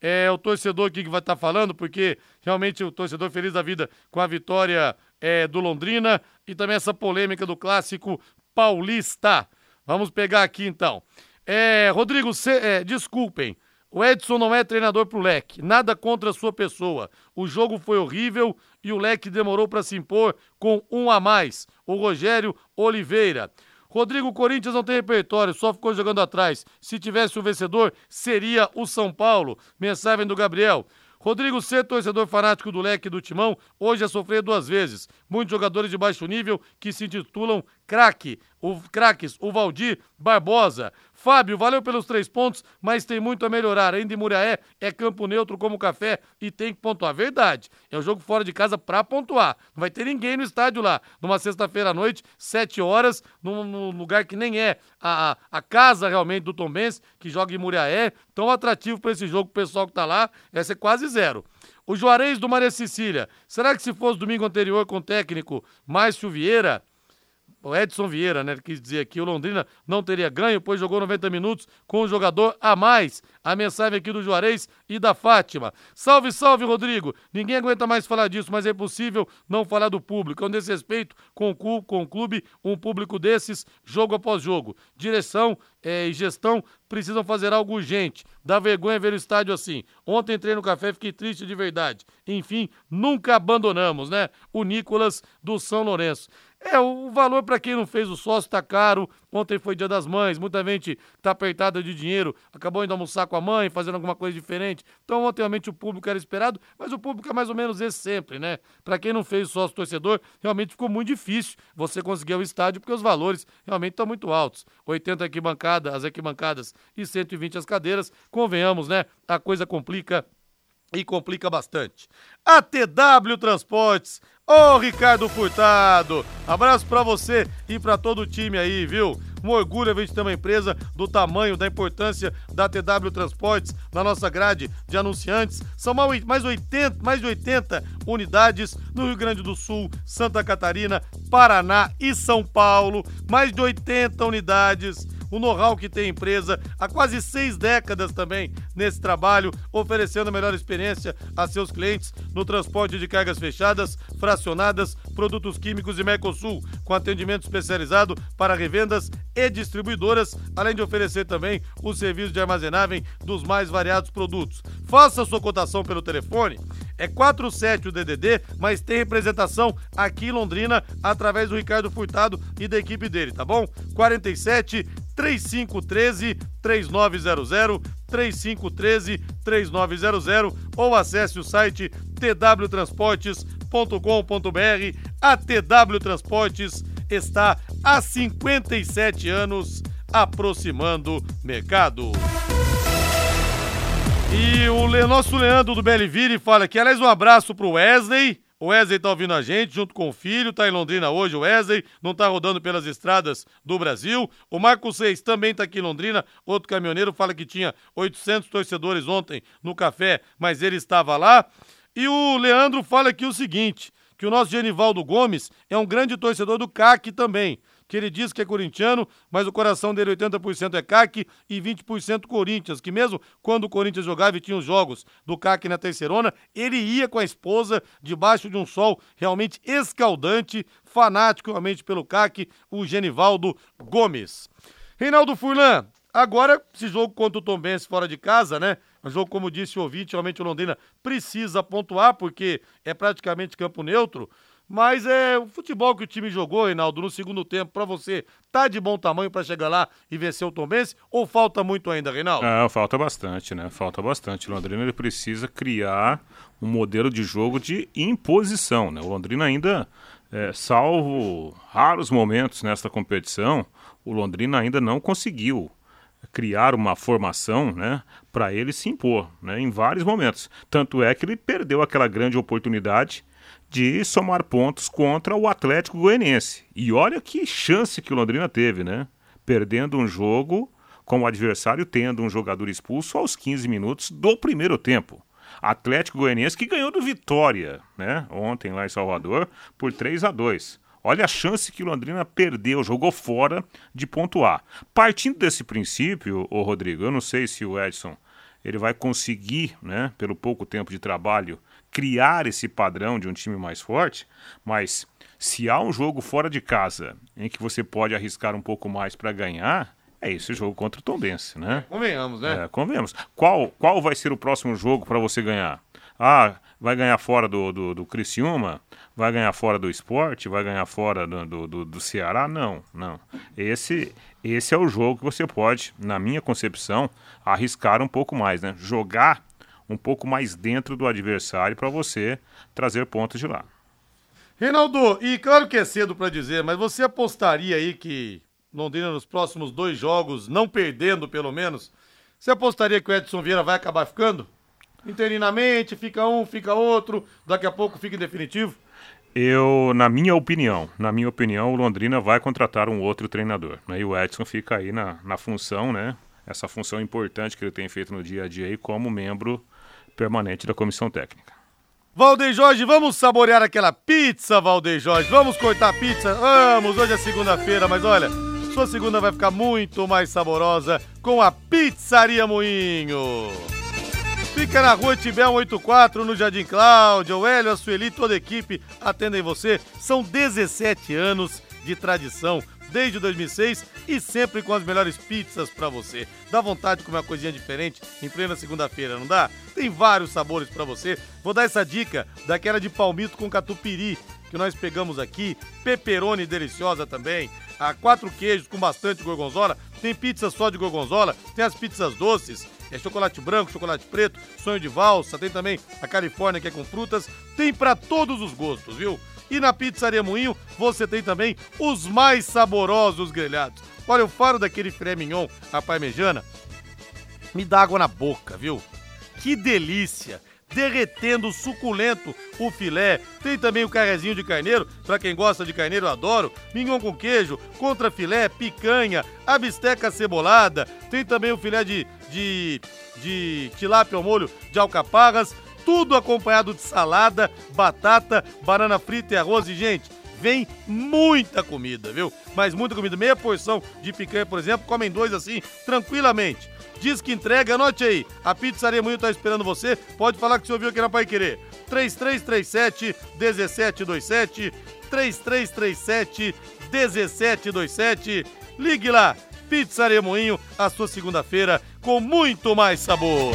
É o torcedor aqui que vai estar tá falando, porque realmente o torcedor feliz da vida com a vitória é, do Londrina e também essa polêmica do clássico paulista. Vamos pegar aqui então. É, Rodrigo, cê, é, desculpem. O Edson não é treinador pro Leque. Nada contra a sua pessoa. O jogo foi horrível e o Leque demorou para se impor com um a mais. O Rogério Oliveira. Rodrigo, Corinthians não tem repertório, só ficou jogando atrás. Se tivesse o um vencedor, seria o São Paulo. Mensagem do Gabriel. Rodrigo C, torcedor fanático do leque do Timão, hoje é sofrer duas vezes. Muitos jogadores de baixo nível que se intitulam craque, o craques, o Valdir Barbosa. Fábio, valeu pelos três pontos, mas tem muito a melhorar. Ainda em Muriaé é campo neutro como café e tem que pontuar. Verdade, é um jogo fora de casa para pontuar. Não vai ter ninguém no estádio lá. Numa sexta-feira à noite, sete horas, num, num, lugar que nem é a, a casa realmente do Tom Benz, que joga em Muriaé. Tão atrativo para esse jogo, o pessoal que tá lá, vai ser quase zero. O Juarez do Maria Cecília. Será que se fosse domingo anterior com o técnico Márcio Vieira, o Edson Vieira, né? Quis dizer que o Londrina não teria ganho, pois jogou 90 minutos com um jogador a mais. A mensagem aqui do Juarez e da Fátima. Salve, salve, Rodrigo! Ninguém aguenta mais falar disso, mas é impossível não falar do público. É um desrespeito com o, com o clube, um público desses, jogo após jogo. Direção é, e gestão precisam fazer algo urgente. Dá vergonha ver o estádio assim. Ontem entrei no café, fiquei triste de verdade. Enfim, nunca abandonamos, né? O Nicolas do São Lourenço. É, o valor para quem não fez o sócio tá caro. Ontem foi dia das mães, muita gente tá apertada de dinheiro, acabou indo almoçar com a mãe, fazendo alguma coisa diferente. Então, ontem realmente o público era esperado, mas o público é mais ou menos esse sempre, né? Para quem não fez o sócio torcedor, realmente ficou muito difícil você conseguir o estádio, porque os valores realmente estão muito altos. 80 arquibancada, as arquibancadas e 120 as cadeiras. Convenhamos, né? A coisa complica e complica bastante. A TW Transportes, ô Ricardo Furtado, abraço para você e para todo o time aí, viu? Um orgulho a gente ter uma empresa do tamanho, da importância da TW Transportes na nossa grade de anunciantes. São mais, 80, mais de 80 unidades no Rio Grande do Sul, Santa Catarina, Paraná e São Paulo. Mais de 80 unidades o know-how que tem a empresa há quase seis décadas também nesse trabalho, oferecendo a melhor experiência a seus clientes no transporte de cargas fechadas, fracionadas, produtos químicos e Mercosul, com atendimento especializado para revendas e distribuidoras, além de oferecer também o serviço de armazenagem dos mais variados produtos. Faça sua cotação pelo telefone é 47 o DDD, mas tem representação aqui em Londrina através do Ricardo Furtado e da equipe dele, tá bom? 47 3513 3900 3513 3900 ou acesse o site twtransportes.com.br. A TW Transportes está há 57 anos aproximando mercado. E o nosso Leandro do Belivire fala aqui, aliás, um abraço pro Wesley. O Wesley tá ouvindo a gente, junto com o filho, tá em Londrina hoje, o Wesley, não tá rodando pelas estradas do Brasil. O Marco Seis também tá aqui em Londrina, outro caminhoneiro fala que tinha 800 torcedores ontem no café, mas ele estava lá. E o Leandro fala aqui o seguinte, que o nosso Genivaldo Gomes é um grande torcedor do CAC também que ele diz que é corintiano, mas o coração dele 80% é CAC e 20% Corinthians, que mesmo quando o Corinthians jogava e tinha os jogos do CAC na terceirona, ele ia com a esposa debaixo de um sol realmente escaldante, fanático realmente pelo CAC, o Genivaldo Gomes. Reinaldo Furlan, agora esse jogo contra o Tom Benz fora de casa, né? Um jogo, como disse o ouvinte, realmente o Londrina precisa pontuar, porque é praticamente campo neutro. Mas é o futebol que o time jogou, Reinaldo, no segundo tempo, para você, tá de bom tamanho para chegar lá e vencer o Tombense ou falta muito ainda, Reinaldo? Não, falta bastante, né? Falta bastante. O Londrina ele precisa criar um modelo de jogo de imposição, né? O Londrina ainda, é, salvo raros momentos nesta competição, o Londrina ainda não conseguiu criar uma formação, né, para ele se impor, né, em vários momentos. Tanto é que ele perdeu aquela grande oportunidade de somar pontos contra o Atlético Goianiense. E olha que chance que o Londrina teve, né? Perdendo um jogo com o adversário tendo um jogador expulso aos 15 minutos do primeiro tempo. Atlético Goianiense que ganhou do Vitória, né? Ontem lá em Salvador por 3 a 2. Olha a chance que o Londrina perdeu, jogou fora de pontuar. Partindo desse princípio, o Rodrigo, eu não sei se o Edson ele vai conseguir, né, pelo pouco tempo de trabalho, criar esse padrão de um time mais forte, mas se há um jogo fora de casa em que você pode arriscar um pouco mais para ganhar, É esse jogo contra o Tombense, né? Convenhamos, né? É, convenhamos. Qual, qual vai ser o próximo jogo para você ganhar? Ah, vai ganhar fora do, do, do Criciúma? Vai ganhar fora do esporte? Vai ganhar fora do, do, do, do Ceará? Não, não. Esse, esse é o jogo que você pode, na minha concepção, arriscar um pouco mais, né? Jogar um pouco mais dentro do adversário para você trazer pontos de lá. Reinaldo, e claro que é cedo para dizer, mas você apostaria aí que Londrina nos próximos dois jogos, não perdendo pelo menos, você apostaria que o Edson Vieira vai acabar ficando? Interinamente, fica um, fica outro, daqui a pouco fica em definitivo? Eu, na minha opinião, na minha opinião, o Londrina vai contratar um outro treinador. Né? E o Edson fica aí na, na função, né? Essa função importante que ele tem feito no dia a dia aí como membro permanente da comissão técnica. Valdeir Jorge, vamos saborear aquela pizza, Valdeir Jorge. Vamos cortar pizza? Vamos, hoje é segunda-feira, mas olha, sua segunda vai ficar muito mais saborosa com a Pizzaria Moinho. Fica na rua Tibel 84, no Jardim Cláudia. O Hélio, a Sueli, toda a equipe atendem você. São 17 anos de tradição desde 2006 e sempre com as melhores pizzas para você. Dá vontade de comer uma coisinha diferente em plena segunda-feira, não dá? Tem vários sabores para você. Vou dar essa dica daquela de palmito com catupiry que nós pegamos aqui, peperoni deliciosa também, a quatro queijos com bastante gorgonzola, tem pizza só de gorgonzola, tem as pizzas doces, é chocolate branco, chocolate preto, sonho de valsa, tem também a Califórnia que é com frutas, tem para todos os gostos, viu? E na Pizzaria Moinho você tem também os mais saborosos grelhados. Olha, o faro daquele filé mignon, a parmejana, me dá água na boca, viu? Que delícia! Derretendo suculento o filé. Tem também o carrezinho de carneiro, para quem gosta de carneiro, eu adoro. Mignon com queijo, contra filé, picanha, a bisteca cebolada. Tem também o filé de, de, de tilápia ao molho de alcaparras tudo acompanhado de salada, batata, banana frita e arroz. E, gente, vem muita comida, viu? Mas muita comida. Meia porção de picanha, por exemplo, comem dois assim, tranquilamente. Diz que entrega, anote aí. A Pizzaria Moinho tá esperando você. Pode falar que você ouviu aqui na Pai Querer. 3337 1727 3337 1727 Ligue lá. Pizzaria Moinho, a sua segunda-feira com muito mais sabor.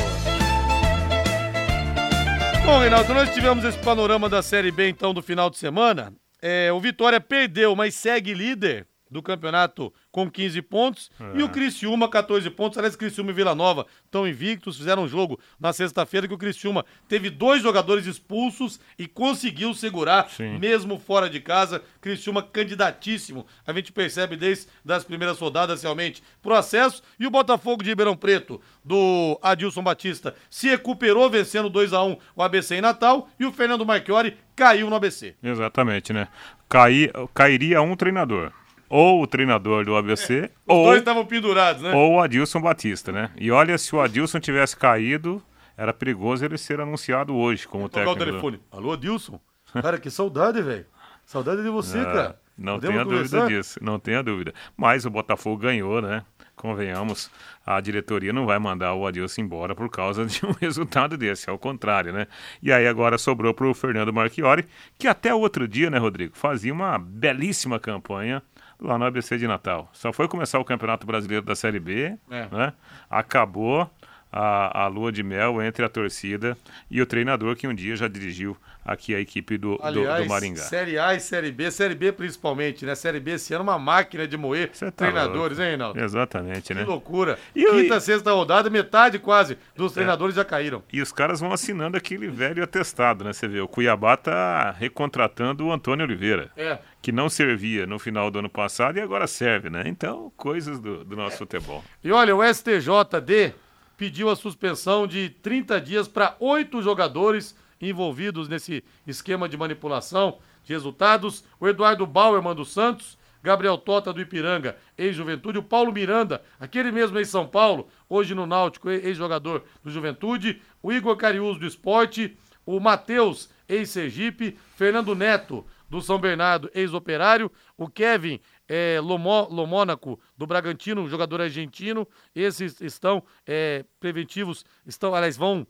Bom, Reinaldo, nós tivemos esse panorama da Série B, então, do final de semana. É, o Vitória perdeu, mas segue líder do campeonato com 15 pontos. É. E o Criciúma, 14 pontos. Aliás, Criciúma e Vila Nova estão invictos. Fizeram um jogo na sexta-feira que o Criciúma teve dois jogadores expulsos e conseguiu segurar, Sim. mesmo fora de casa. Criciúma candidatíssimo. A gente percebe desde as primeiras rodadas, realmente, pro acesso. E o Botafogo de Ribeirão Preto, do Adilson Batista, se recuperou vencendo 2 a 1 o ABC em Natal. E o Fernando Marchiori caiu no ABC. Exatamente, né? Cai, cairia um treinador ou o treinador do ABC, é, ou. dois estavam pendurados, né? Ou o Adilson Batista, né? E olha, se o Adilson tivesse caído, era perigoso ele ser anunciado hoje como técnico. o telefone. Do... Alô, Adilson? Cara, que saudade, velho. Saudade de você, é, cara. Não Podemos tenha conversar? dúvida disso, não tenha dúvida. Mas o Botafogo ganhou, né? Convenhamos, a diretoria não vai mandar o Adilson embora por causa de um *laughs* resultado desse, ao contrário, né? E aí agora sobrou para o Fernando Marchiori, que até outro dia, né, Rodrigo, fazia uma belíssima campanha lá no ABC de Natal. Só foi começar o Campeonato Brasileiro da Série B, é. né? Acabou a, a lua de mel entre a torcida e o treinador que um dia já dirigiu aqui a equipe do, Aliás, do, do, Maringá. Série A e Série B, Série B principalmente, né? Série B esse ano é uma máquina de moer tá treinadores, louco. hein, Reinaldo? Exatamente, que né? Que loucura. E Quinta, sexta rodada, metade quase dos é. treinadores já caíram. E os caras vão assinando aquele velho atestado, né? Você vê, o Cuiabá tá recontratando o Antônio Oliveira. É. Que não servia no final do ano passado e agora serve, né? Então, coisas do, do nosso é. futebol. E olha, o STJD pediu a suspensão de 30 dias para oito jogadores envolvidos nesse esquema de manipulação de resultados. O Eduardo Bauerman do Santos, Gabriel Tota do Ipiranga, ex-Juventude, o Paulo Miranda, aquele mesmo ex-São Paulo, hoje no Náutico, ex-jogador do Juventude, o Igor Cariús do Esporte, o Matheus, ex-Sergipe, Fernando Neto do São Bernardo, ex-Operário, o Kevin é, Lomó, Lomônaco, do Bragantino, jogador argentino. Esses estão é, preventivos, estão, aliás, vão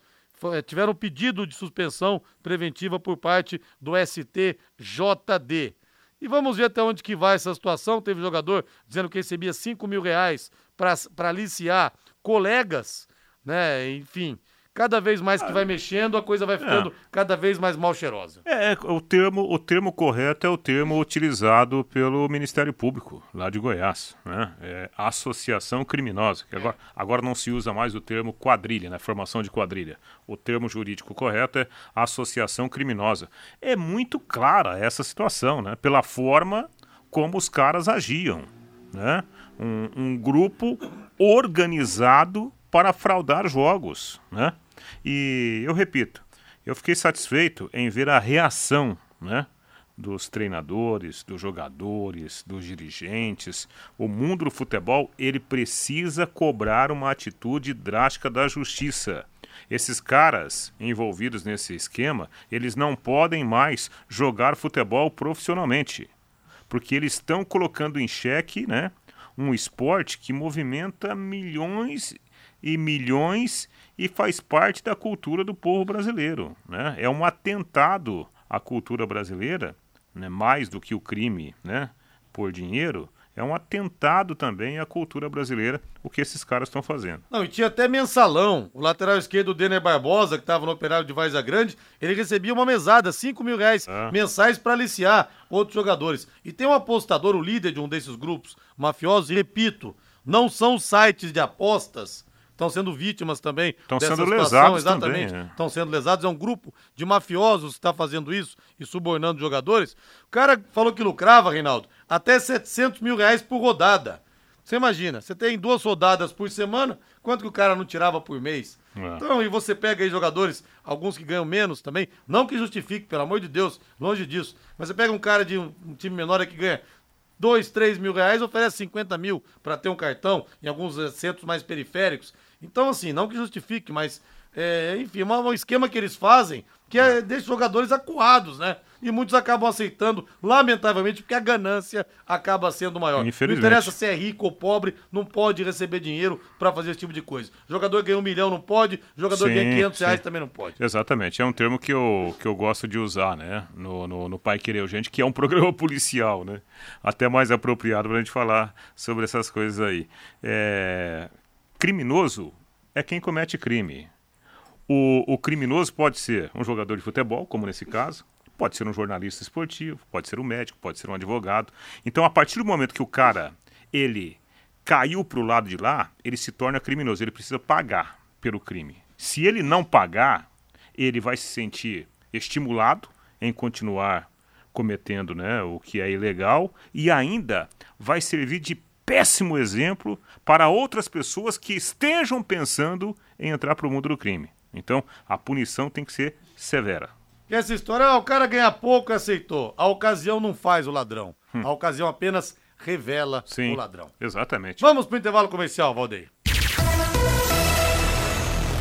é, tiveram pedido de suspensão preventiva por parte do STJD. E vamos ver até onde que vai essa situação. Teve jogador dizendo que recebia 5 mil reais para aliciar colegas, né? Enfim, cada vez mais que vai mexendo, a coisa vai ficando É. cada vez mais mal cheirosa. É, o termo, o termo correto é o termo utilizado pelo Ministério Público, lá de Goiás, né? É associação criminosa, que agora, agora não se usa mais o termo quadrilha, né? Formação de quadrilha. O termo jurídico correto é associação criminosa. É muito clara essa situação, né? Pela forma como os caras agiam, né? Um, um grupo organizado para fraudar jogos, né? E eu repito, eu fiquei satisfeito em ver a reação, né? Dos treinadores, dos jogadores, dos dirigentes. O mundo do futebol, ele precisa cobrar uma atitude drástica da justiça. Esses caras envolvidos nesse esquema, eles não podem mais jogar futebol profissionalmente, porque eles estão colocando em xeque, né, um esporte que movimenta milhões e milhões e faz parte da cultura do povo brasileiro. Né? É um atentado à cultura brasileira, né? mais do que o crime né? por dinheiro, é um atentado também à cultura brasileira, o que esses caras estão fazendo. Não, e tinha até mensalão. O lateral esquerdo, o Denner Barbosa, que estava no operário de Varza Grande, ele recebia uma mesada, 5 mil reais Ah. mensais para aliciar outros jogadores. E tem um apostador, o líder de um desses grupos mafiosos, e repito, não são sites de apostas. Estão sendo vítimas também Estão sendo situação, lesados exatamente. também, é. Estão sendo lesados. É um grupo de mafiosos que está fazendo isso e subornando jogadores. O cara falou que lucrava, Reinaldo, até 700 mil reais por rodada. Você imagina, você tem duas rodadas por semana, quanto que o cara não tirava por mês? É. Então, e você pega aí jogadores, alguns que ganham menos também, não que justifique, pelo amor de Deus, longe disso. Mas você pega um cara de um, um time menor aí que ganha 2, 3 mil reais, oferece 50 mil para ter um cartão em alguns centros mais periféricos. Então, assim, não que justifique, mas, é, enfim, é um esquema que eles fazem que é, deixa os jogadores acuados, né? E muitos acabam aceitando, lamentavelmente, porque a ganância acaba sendo maior. Não interessa se é rico ou pobre, não pode receber dinheiro para fazer esse tipo de coisa. Jogador ganha um milhão, não pode. Jogador Sim, ganha 500 reais, sim. também não pode. Exatamente, é um termo que eu, que eu gosto de usar, né? No, no, no Pai Querer Gente, que é um *laughs* programa policial, né? Até mais apropriado para a gente falar sobre essas coisas aí. É, Criminoso é quem comete crime. O, o criminoso pode ser um jogador de futebol, como nesse caso, pode ser um jornalista esportivo, pode ser um médico, pode ser um advogado. Então, a partir do momento que o cara ele caiu para o lado de lá, ele se torna criminoso. Ele precisa pagar pelo crime. Se ele não pagar, ele vai se sentir estimulado em continuar cometendo né, o que é ilegal e ainda vai servir de péssimo exemplo para outras pessoas que estejam pensando em entrar para o mundo do crime. Então, a punição tem que ser severa. Que essa história, ah, o cara ganha pouco e aceitou. A ocasião não faz o ladrão. A ocasião apenas revela Hum. Sim, o ladrão. exatamente. Vamos pro intervalo comercial, Valdeir.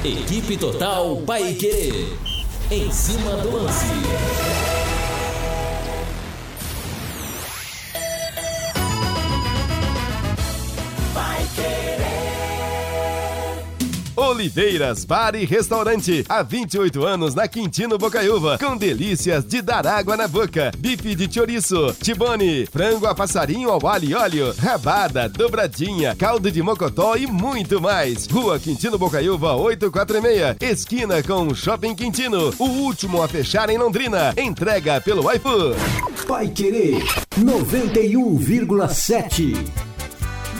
Equipe Total Paique. Em cima do lance. Oliveiras Bar e Restaurante. Há 28 anos na Quintino Bocaiúva. Com delícias de dar água na boca. Bife de chouriço, tibone, frango a passarinho ao alho e óleo, rabada, dobradinha, caldo de mocotó e muito mais. Rua Quintino Bocaiúva 846. Esquina com Shopping Quintino. O último a fechar em Londrina. Entrega pelo iFood. Pai Querer 91,7.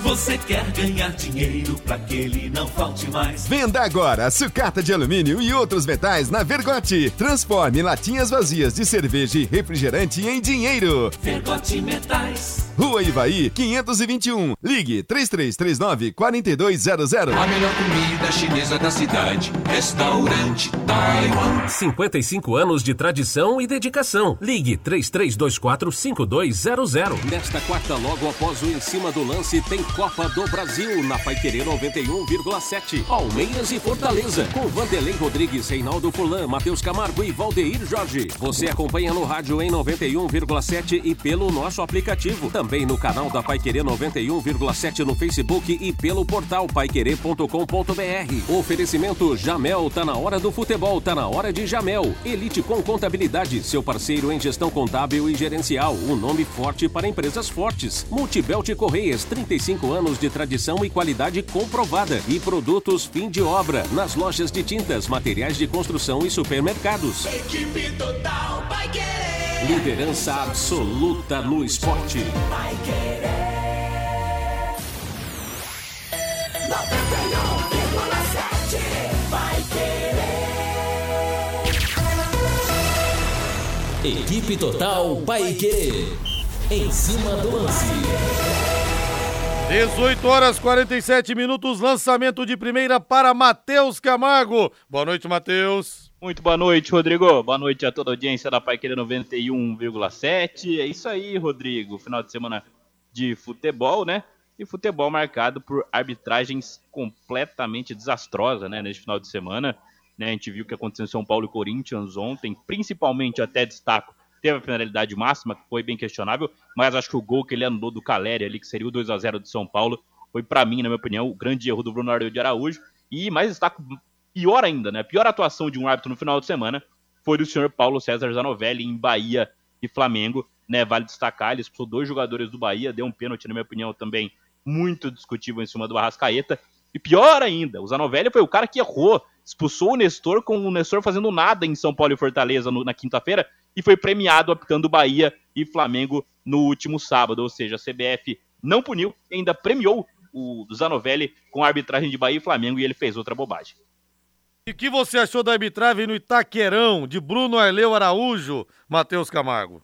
Você quer ganhar dinheiro pra que ele não falte mais? Venda agora sucata de alumínio e outros metais na Vergote. Transforme latinhas vazias de cerveja e refrigerante em dinheiro. Vergote Metais. Rua Ivaí, 521. Ligue 3339-4200. A melhor comida chinesa da cidade. Restaurante Taiwan. 55 anos de tradição e dedicação. Ligue 33245200. Nesta quarta, logo após o Em Cima do Lance, tem Copa do Brasil na Paiquerê 91,7. Palmeiras e Fortaleza com Vanderlei Rodrigues, Reinaldo Fulan, Matheus Camargo e Valdeir Jorge. Você acompanha no rádio em 91,7 e pelo nosso aplicativo. Também no canal da Paiquerê 91,7 no Facebook e pelo portal paiquerê.com.br. Oferecimento Jamel, tá na hora do futebol, tá na hora de Jamel. Elite com Contabilidade, seu parceiro em gestão contábil e gerencial. Um nome forte para empresas fortes. Multibelt Correias, 35 anos de tradição e qualidade comprovada. E produtos fim de obra, nas lojas de tintas, materiais de construção e supermercados. Equipe total vai querer. Liderança absoluta no esporte. Vai querer. 91,7 vai querer. Equipe Total Paique. Em cima do lance. 18 horas 47 minutos, lançamento de primeira para Matheus Camargo. Boa noite, Matheus. Muito boa noite, Rodrigo. Boa noite a toda a audiência da Paiqueira 91,7. É isso aí, Rodrigo. Final de semana de futebol, né? E futebol marcado por arbitragens completamente desastrosas, né? Neste final de semana. Né? A gente viu o que aconteceu em São Paulo e Corinthians ontem, principalmente até destaco teve a penalidade máxima, que foi bem questionável, mas acho que o gol que ele anulou do Caleri ali, que seria o 2 a 0 de São Paulo, foi para mim, na minha opinião, o grande erro do Bruno Arleu de Araújo. E mais destaco, pior ainda, né? Pior atuação de um árbitro no final de semana foi do senhor Paulo César Zanovelli em Bahia e Flamengo, né? Vale destacar, ele expulsou dois jogadores do Bahia, deu um pênalti, na minha opinião, também muito discutível em cima do Arrascaeta. E pior ainda, o Zanovelli foi o cara que errou, expulsou o Nestor com o Nestor fazendo nada em São Paulo e Fortaleza no, na quinta-feira e foi premiado aplicando Bahia e Flamengo no último sábado. Ou seja, a CBF não puniu, ainda premiou o Zanovelli com a arbitragem de Bahia e Flamengo e ele fez outra bobagem. E o que você achou da arbitragem no Itaquerão de Bruno Arleu Araújo, Matheus Camargo?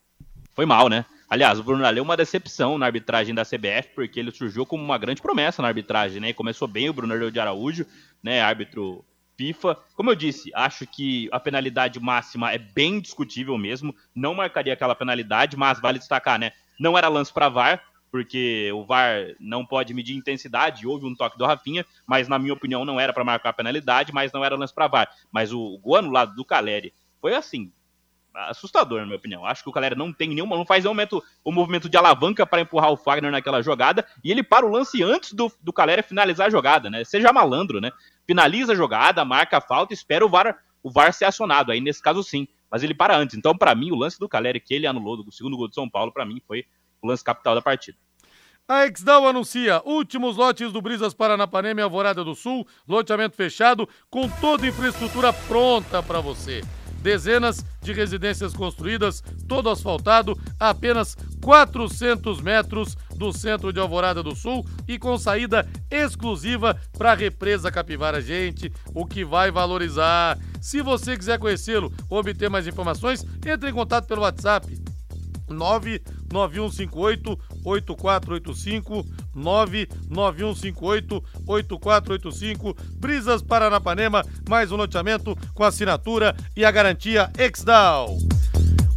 Foi mal, né? Aliás, o Bruno Arleu é uma decepção na arbitragem da CBF, porque ele surgiu como uma grande promessa na arbitragem, né? Começou bem o Bruno Arleu de Araújo, né? Árbitro FIFA. Como eu disse, acho que a penalidade máxima é bem discutível mesmo. Não marcaria aquela penalidade, mas vale destacar, né? Não era lance para VAR, porque o VAR não pode medir intensidade. Houve um toque do Rafinha, mas na minha opinião não era para marcar a penalidade, mas não era lance para VAR. Mas o, o gol anulado do Caleri foi assim, assustador, na minha opinião. Acho que o Caleri não tem nenhuma, não faz nenhum momento, um movimento de alavanca para empurrar o Fagner naquela jogada, e ele para o lance antes do, do Caleri finalizar a jogada, né? Seja malandro, né? Finaliza a jogada, marca a falta, espera o VAR, o VAR ser acionado. Aí nesse caso sim, mas ele para antes. Então, para mim, o lance do Caleri que ele anulou do segundo gol de São Paulo, para mim foi o lance capital da partida. A Exdal anuncia últimos lotes do Brisas Paranapanema e Alvorada do Sul, loteamento fechado, com toda a infraestrutura pronta para você. Dezenas de residências construídas, todo asfaltado, a apenas 400 metros do centro de Alvorada do Sul e com saída exclusiva para a represa Capivara. Gente, o que vai valorizar. Se você quiser conhecê-lo ou obter mais informações, entre em contato pelo WhatsApp 99158 8485 99158 8485 Brisas Paranapanema, mais um loteamento com assinatura e a garantia Exdal.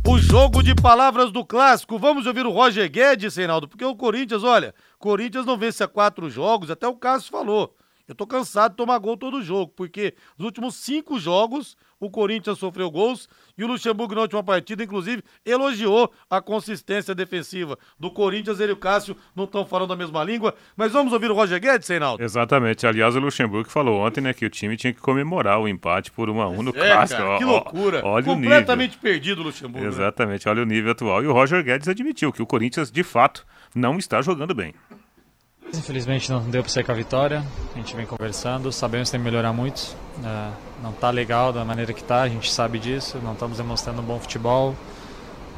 O jogo de palavras do clássico. Vamos ouvir o Roger Guedes, Reinaldo, porque o Corinthians, olha, Corinthians não vence a quatro jogos, até o Cássio falou. Eu tô cansado de tomar gol todo jogo, porque nos últimos cinco jogos o Corinthians sofreu gols e o Luxemburgo na última partida, inclusive, elogiou a consistência defensiva do Corinthians. Ele e o Cássio não estão falando a mesma língua, mas vamos ouvir o Roger Guedes, Reinaldo? Exatamente. Aliás, o Luxemburgo falou ontem, né, que o time tinha que comemorar o empate por 1 a 1 no É, clássico. cara, que loucura. Olha o nível. Completamente perdido o Luxemburgo. né? Exatamente, olha o nível atual. E o Roger Guedes admitiu que o Corinthians, de fato, não está jogando bem. Infelizmente não deu para sair com a vitória. A gente vem conversando, sabemos que tem que melhorar muito. É, não está legal da maneira que está, a gente sabe disso. Não estamos demonstrando um bom futebol.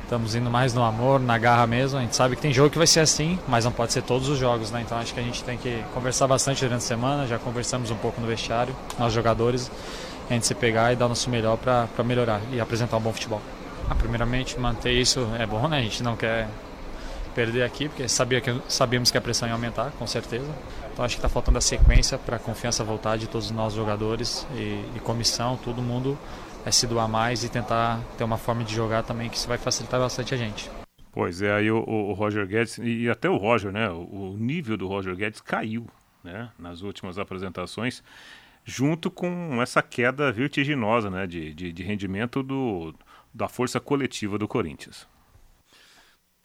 Estamos indo mais no amor, na garra mesmo. A gente sabe que tem jogo que vai ser assim, mas não pode ser todos os jogos, né? Então acho que a gente tem que conversar bastante durante a semana. Já conversamos um pouco no vestiário, nós jogadores. A gente se pegar e dar o nosso melhor para melhorar e apresentar um bom futebol. Ah, primeiramente, manter isso é bom, né? A gente não quer perder aqui, porque sabia que, sabíamos que a pressão ia aumentar, com certeza. Então acho que está faltando a sequência para a confiança voltar de todos os nossos jogadores e, e comissão, todo mundo é se doar mais e tentar ter uma forma de jogar também que isso vai facilitar bastante a gente. Pois é, aí o, o- Roger Guedes, e, e até o Roger, né? O, o nível do Roger Guedes caiu, né? Nas últimas apresentações, junto com essa queda vertiginosa, né? De, de, de rendimento do, da força coletiva do Corinthians.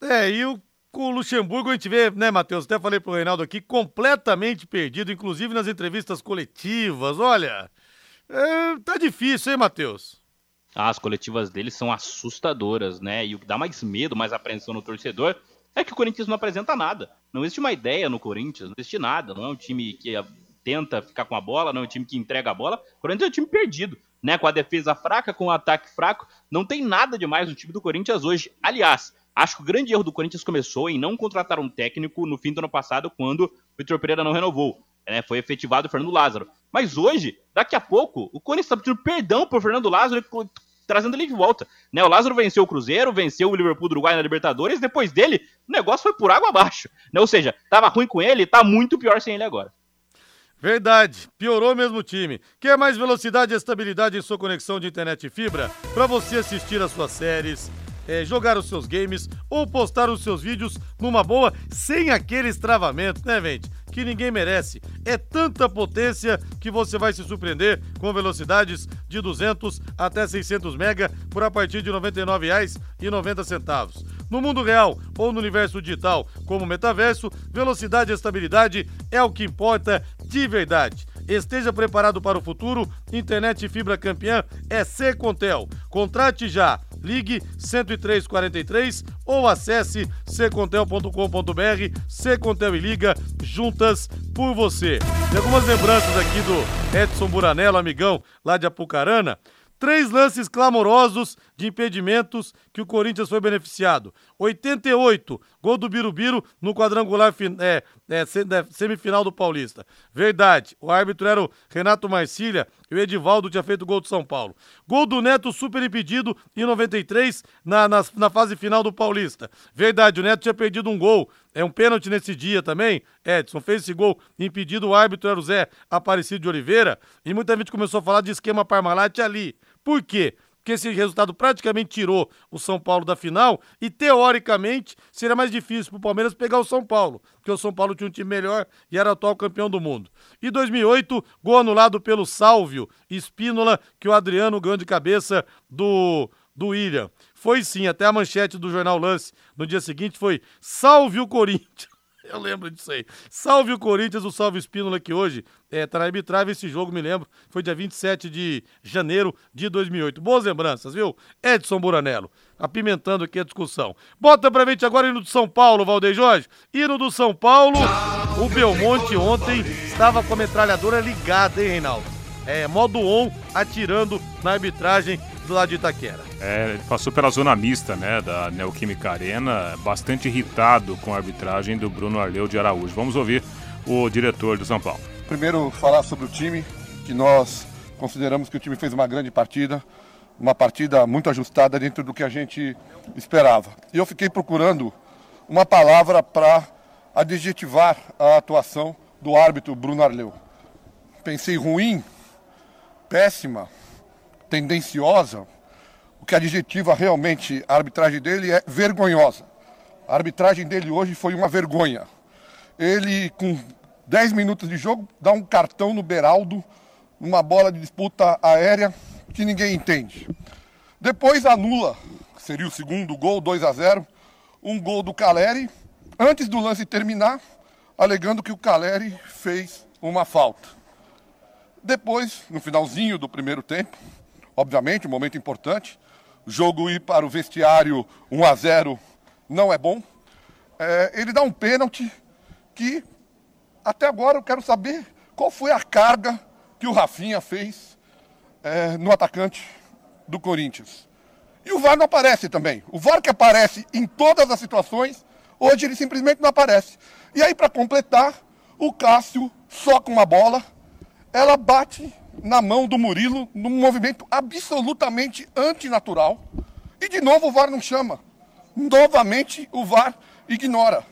É, e o, com o Luxemburgo a gente vê, né, Matheus? Até falei pro Reinaldo aqui, completamente perdido, inclusive nas entrevistas coletivas. Olha, é, tá difícil, hein, Matheus? Ah, as coletivas dele são assustadoras, né? E o que dá mais medo, mais apreensão no torcedor é que o Corinthians não apresenta nada. Não existe uma ideia no Corinthians, não existe nada. Não é um time que ah, tenta ficar com a bola, não é um time que entrega a bola. O Corinthians é um time perdido, né? Com a defesa fraca, com o ataque fraco. Não tem nada demais no time do Corinthians hoje. Aliás, acho que o grande erro do Corinthians começou em não contratar um técnico no fim do ano passado, quando o Vitor Pereira não renovou. né? Foi efetivado o Fernando Lázaro. Mas hoje, daqui a pouco, o Corinthians está pedindo perdão pro Fernando Lázaro, trazendo ele de volta. Né? O Lázaro venceu o Cruzeiro, venceu o Liverpool do Uruguai na Libertadores, depois dele, o negócio foi por água abaixo. Né? Ou seja, tava ruim com ele, tá muito pior sem ele agora. Verdade, piorou mesmo o time. Quer mais velocidade e estabilidade em sua conexão de internet e fibra? Para você assistir as suas séries, eh, jogar os seus games ou postar os seus vídeos numa boa, sem aqueles travamentos, né, gente? Que ninguém merece. É tanta potência que você vai se surpreender com velocidades de 200 até 600 mega por a partir de R$ 99,90. No mundo real ou no universo digital, como metaverso, velocidade e estabilidade é o que importa de verdade. Esteja preparado para o futuro. Internet fibra campeã é Secontel. Contrate já. Ligue 10343 ou acesse secontel.com.br. Secontel e Liga juntas por você. Tem algumas lembranças aqui do Edson Buranello, amigão lá de Apucarana. Três lances clamorosos de impedimentos que o Corinthians foi beneficiado. 88, gol do Birubiru no quadrangular é, é, é, semifinal do Paulista. Verdade, o árbitro era o Renato Marcília e o Edivaldo tinha feito gol do São Paulo. Gol do Neto super impedido em 93 na, na, na fase final do Paulista. Verdade, o Neto tinha perdido um gol. É um pênalti nesse dia também. Edson fez esse gol impedido, o árbitro era o Zé Aparecido de Oliveira. E muita gente começou a falar de esquema Parmalat ali. Por quê? Porque esse resultado praticamente tirou o São Paulo da final e, teoricamente, seria mais difícil para o Palmeiras pegar o São Paulo, porque o São Paulo tinha um time melhor e era atual campeão do mundo. E 2008, gol anulado pelo Sálvio Espínola, que o Adriano ganhou de cabeça do, do William. Foi sim, até a manchete do Jornal Lance no dia seguinte foi Salve o Corinthians. *laughs* Eu lembro disso aí. Salve o Corinthians, o Salve Espínola, que hoje é, arbitragem. Esse jogo, me lembro, foi dia 27 de janeiro de 2008. Boas lembranças, viu? Edson Buranello, apimentando aqui a discussão. Bota pra gente agora hino do São Paulo, Valdeir Jorge. Hino do São Paulo. O Belmonte ontem estava com a metralhadora ligada, hein, Reinaldo? É, modo on, atirando na arbitragem do lado de Itaquera. É, ele passou pela zona mista, né, da Neoquímica Arena, bastante irritado com a arbitragem do Bruno Arleu de Araújo. Vamos ouvir o diretor do São Paulo. Primeiro, falar sobre o time, que nós consideramos que o time fez uma grande partida, uma partida muito ajustada dentro do que a gente esperava. E eu fiquei procurando uma palavra para adjetivar a atuação do árbitro Bruno Arleu. Pensei ruim, péssima, tendenciosa. O que adjetiva realmente a arbitragem dele é vergonhosa. A arbitragem dele hoje foi uma vergonha. Ele, com 10 minutos de jogo, dá um cartão no Beraldo, numa bola de disputa aérea que ninguém entende. Depois anula, seria o segundo gol, 2 a 0, um gol do Caleri, antes do lance terminar, alegando que o Caleri fez uma falta. Depois, no finalzinho do primeiro tempo, obviamente, um momento importante, o jogo ir para o vestiário 1 a 0 não é bom. É, ele dá um pênalti que até agora eu quero saber qual foi a carga que o Rafinha fez é, no atacante do Corinthians. E o VAR não aparece também. O VAR que aparece em todas as situações, hoje ele simplesmente não aparece. E aí, para completar, o Cássio soca uma bola, ela bate na mão do Murilo num movimento absolutamente antinatural. E de novo o VAR não chama. Novamente o VAR ignora.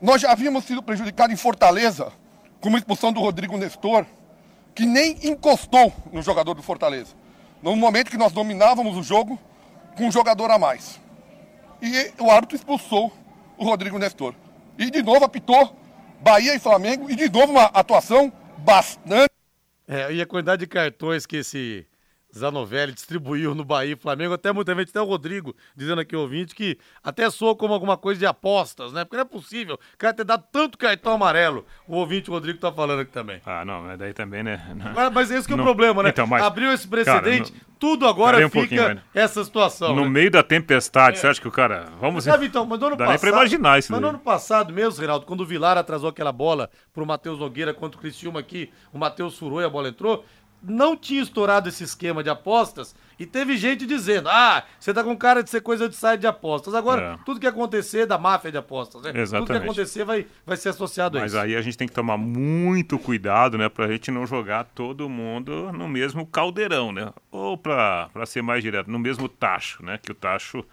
Nós já havíamos sido prejudicados em Fortaleza com uma expulsão do Rodrigo Nestor, que nem encostou no jogador do Fortaleza. No momento que nós dominávamos o jogo com um jogador a mais. e o árbitro expulsou o Rodrigo Nestor. E de novo apitou Bahia e Flamengo, e de novo uma atuação bastante. É, e a quantidade de cartões que esse Zanovelli distribuiu no Bahia e Flamengo, até muita gente, até o Rodrigo, dizendo aqui, ouvinte, que até soou como alguma coisa de apostas, né? Porque não é possível o cara ter dado tanto cartão amarelo. O ouvinte o Rodrigo tá falando aqui também. Ah, não, mas daí também, né? Mas, mas esse que é o Não- problema, né? Então, mas- Abriu esse precedente, Cara, no- tudo agora um fica essa situação. No né? meio da tempestade, você acha que o cara. Vamos Sabe então, mas no ano Dá passado. pra imaginar isso Mas no ano passado mesmo, Reinaldo, quando o Vilar atrasou aquela bola pro Matheus Nogueira contra o Criciúma aqui, o Matheus furou e a bola entrou, não tinha estourado esse esquema de apostas e teve gente dizendo: ah, você tá com cara de ser coisa de site de apostas. Agora, É. tudo que acontecer da máfia de apostas, né? Tudo que Exatamente. acontecer vai, vai ser associado a Mas isso. aí a gente tem que tomar muito cuidado, né? Pra gente não jogar todo mundo no mesmo caldeirão, né? Ou pra, pra ser mais direto, no mesmo tacho, né? Que o tacho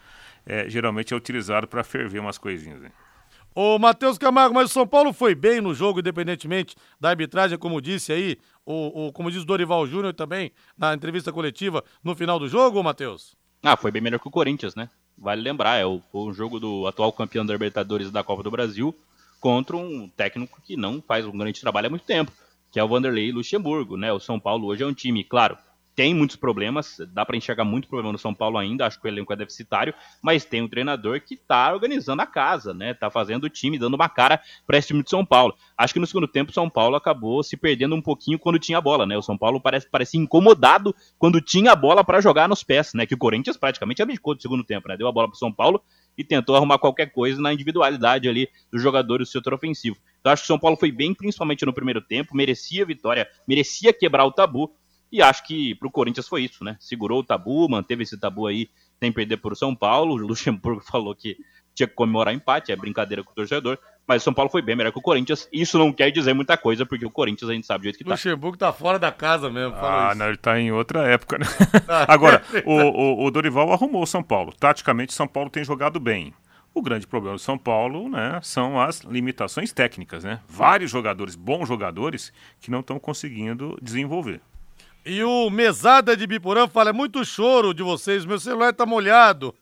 é, geralmente é utilizado pra ferver umas coisinhas. Né? Ô, Matheus Camargo, mas o São Paulo foi bem no jogo, independentemente da arbitragem, como disse aí, o, o- como diz o Dorival Júnior também, na entrevista coletiva no final do jogo, Matheus? Ah, foi bem melhor que o Corinthians, né? Vale lembrar, é o, um jogo do atual campeão da Libertadores da Copa do Brasil contra um técnico que não faz um grande trabalho há muito tempo, que é o Vanderlei Luxemburgo, né? O São Paulo hoje é um time, claro, tem muitos problemas, dá pra enxergar muito problema no São Paulo ainda, acho que o elenco é deficitário, mas tem um treinador que tá organizando a casa, né? Tá fazendo o time, dando uma cara para esse time de São Paulo. Acho que no segundo tempo o São Paulo acabou se perdendo um pouquinho quando tinha a bola, né? O São Paulo parece parecia incomodado quando tinha a bola para jogar nos pés, né? Que o Corinthians praticamente abdicou do segundo tempo, né? Deu a bola pro São Paulo e tentou arrumar qualquer coisa na individualidade ali dos jogadores do setor ofensivo. Então acho que o São Paulo foi bem, principalmente no primeiro tempo, merecia vitória, merecia quebrar o tabu. E acho que pro Corinthians foi isso, né? Segurou o tabu, manteve esse tabu aí sem perder pro São Paulo. O Luxemburgo *laughs* falou que tinha que comemorar empate, é brincadeira com o torcedor. Mas o São Paulo foi bem melhor que o Corinthians. Isso não quer dizer muita coisa, porque o Corinthians a gente sabe do jeito que tá. Luxemburgo tá fora da casa mesmo, fala Ah, isso. não, ele tá em outra época, né? *laughs* Ah, Agora, *laughs* é verdade. o, o, o Dorival arrumou o São Paulo. Taticamente, São Paulo tem jogado bem. O grande problema do São Paulo, né, são as limitações técnicas, né? Vários jogadores, bons jogadores, que não estão conseguindo desenvolver. E o Mesada de Biporã fala: é muito choro de vocês, meu celular tá molhado.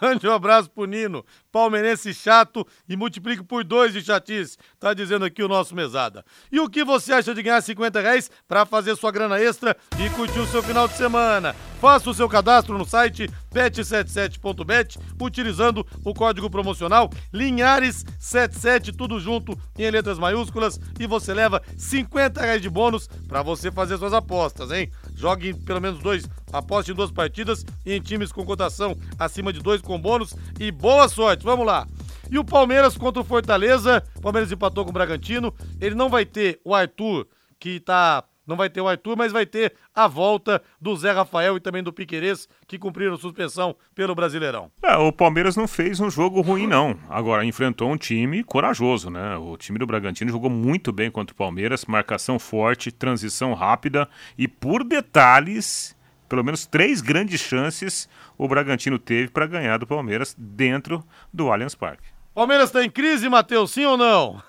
Mande um abraço pro Nino, palmeirense chato e multiplique por dois de chatice, tá dizendo aqui o nosso Mesada. E o que você acha de ganhar 50 reais pra fazer sua grana extra e curtir o seu final de semana? Faça o seu cadastro no site bet77.bet utilizando o código promocional Linhares77, tudo junto em letras maiúsculas e você leva 50 reais de bônus pra você fazer suas apostas, hein? Jogue pelo menos dois, aposte em duas partidas e em times com cotação acima de dois com bônus. E boa sorte, vamos lá! E o Palmeiras contra o Fortaleza, Palmeiras empatou com o Bragantino, ele não vai ter o Arthur, que tá não vai ter o Arthur, mas vai ter a volta do Zé Rafael e também do Piquerez, que cumpriram suspensão pelo Brasileirão. É, o Palmeiras não fez um jogo ruim, não. Agora, enfrentou um time corajoso, né? O time do Bragantino jogou muito bem contra o Palmeiras, marcação forte, transição rápida e por detalhes, pelo menos três grandes chances o Bragantino teve para ganhar do Palmeiras dentro do Allianz Parque. Palmeiras tá em crise, Matheus, sim ou não?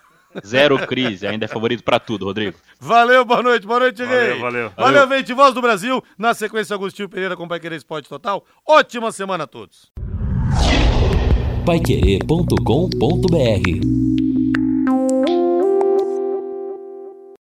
Zero crise, ainda é favorito pra tudo, Rodrigo. Valeu, boa noite, boa noite, Valeu, Rei. valeu. Valeu, Valeu. Vente Voz do Brasil. Na sequência, Agostinho Pereira com Pai Querer Esporte Total. Ótima semana a todos. Paiquerê.com.br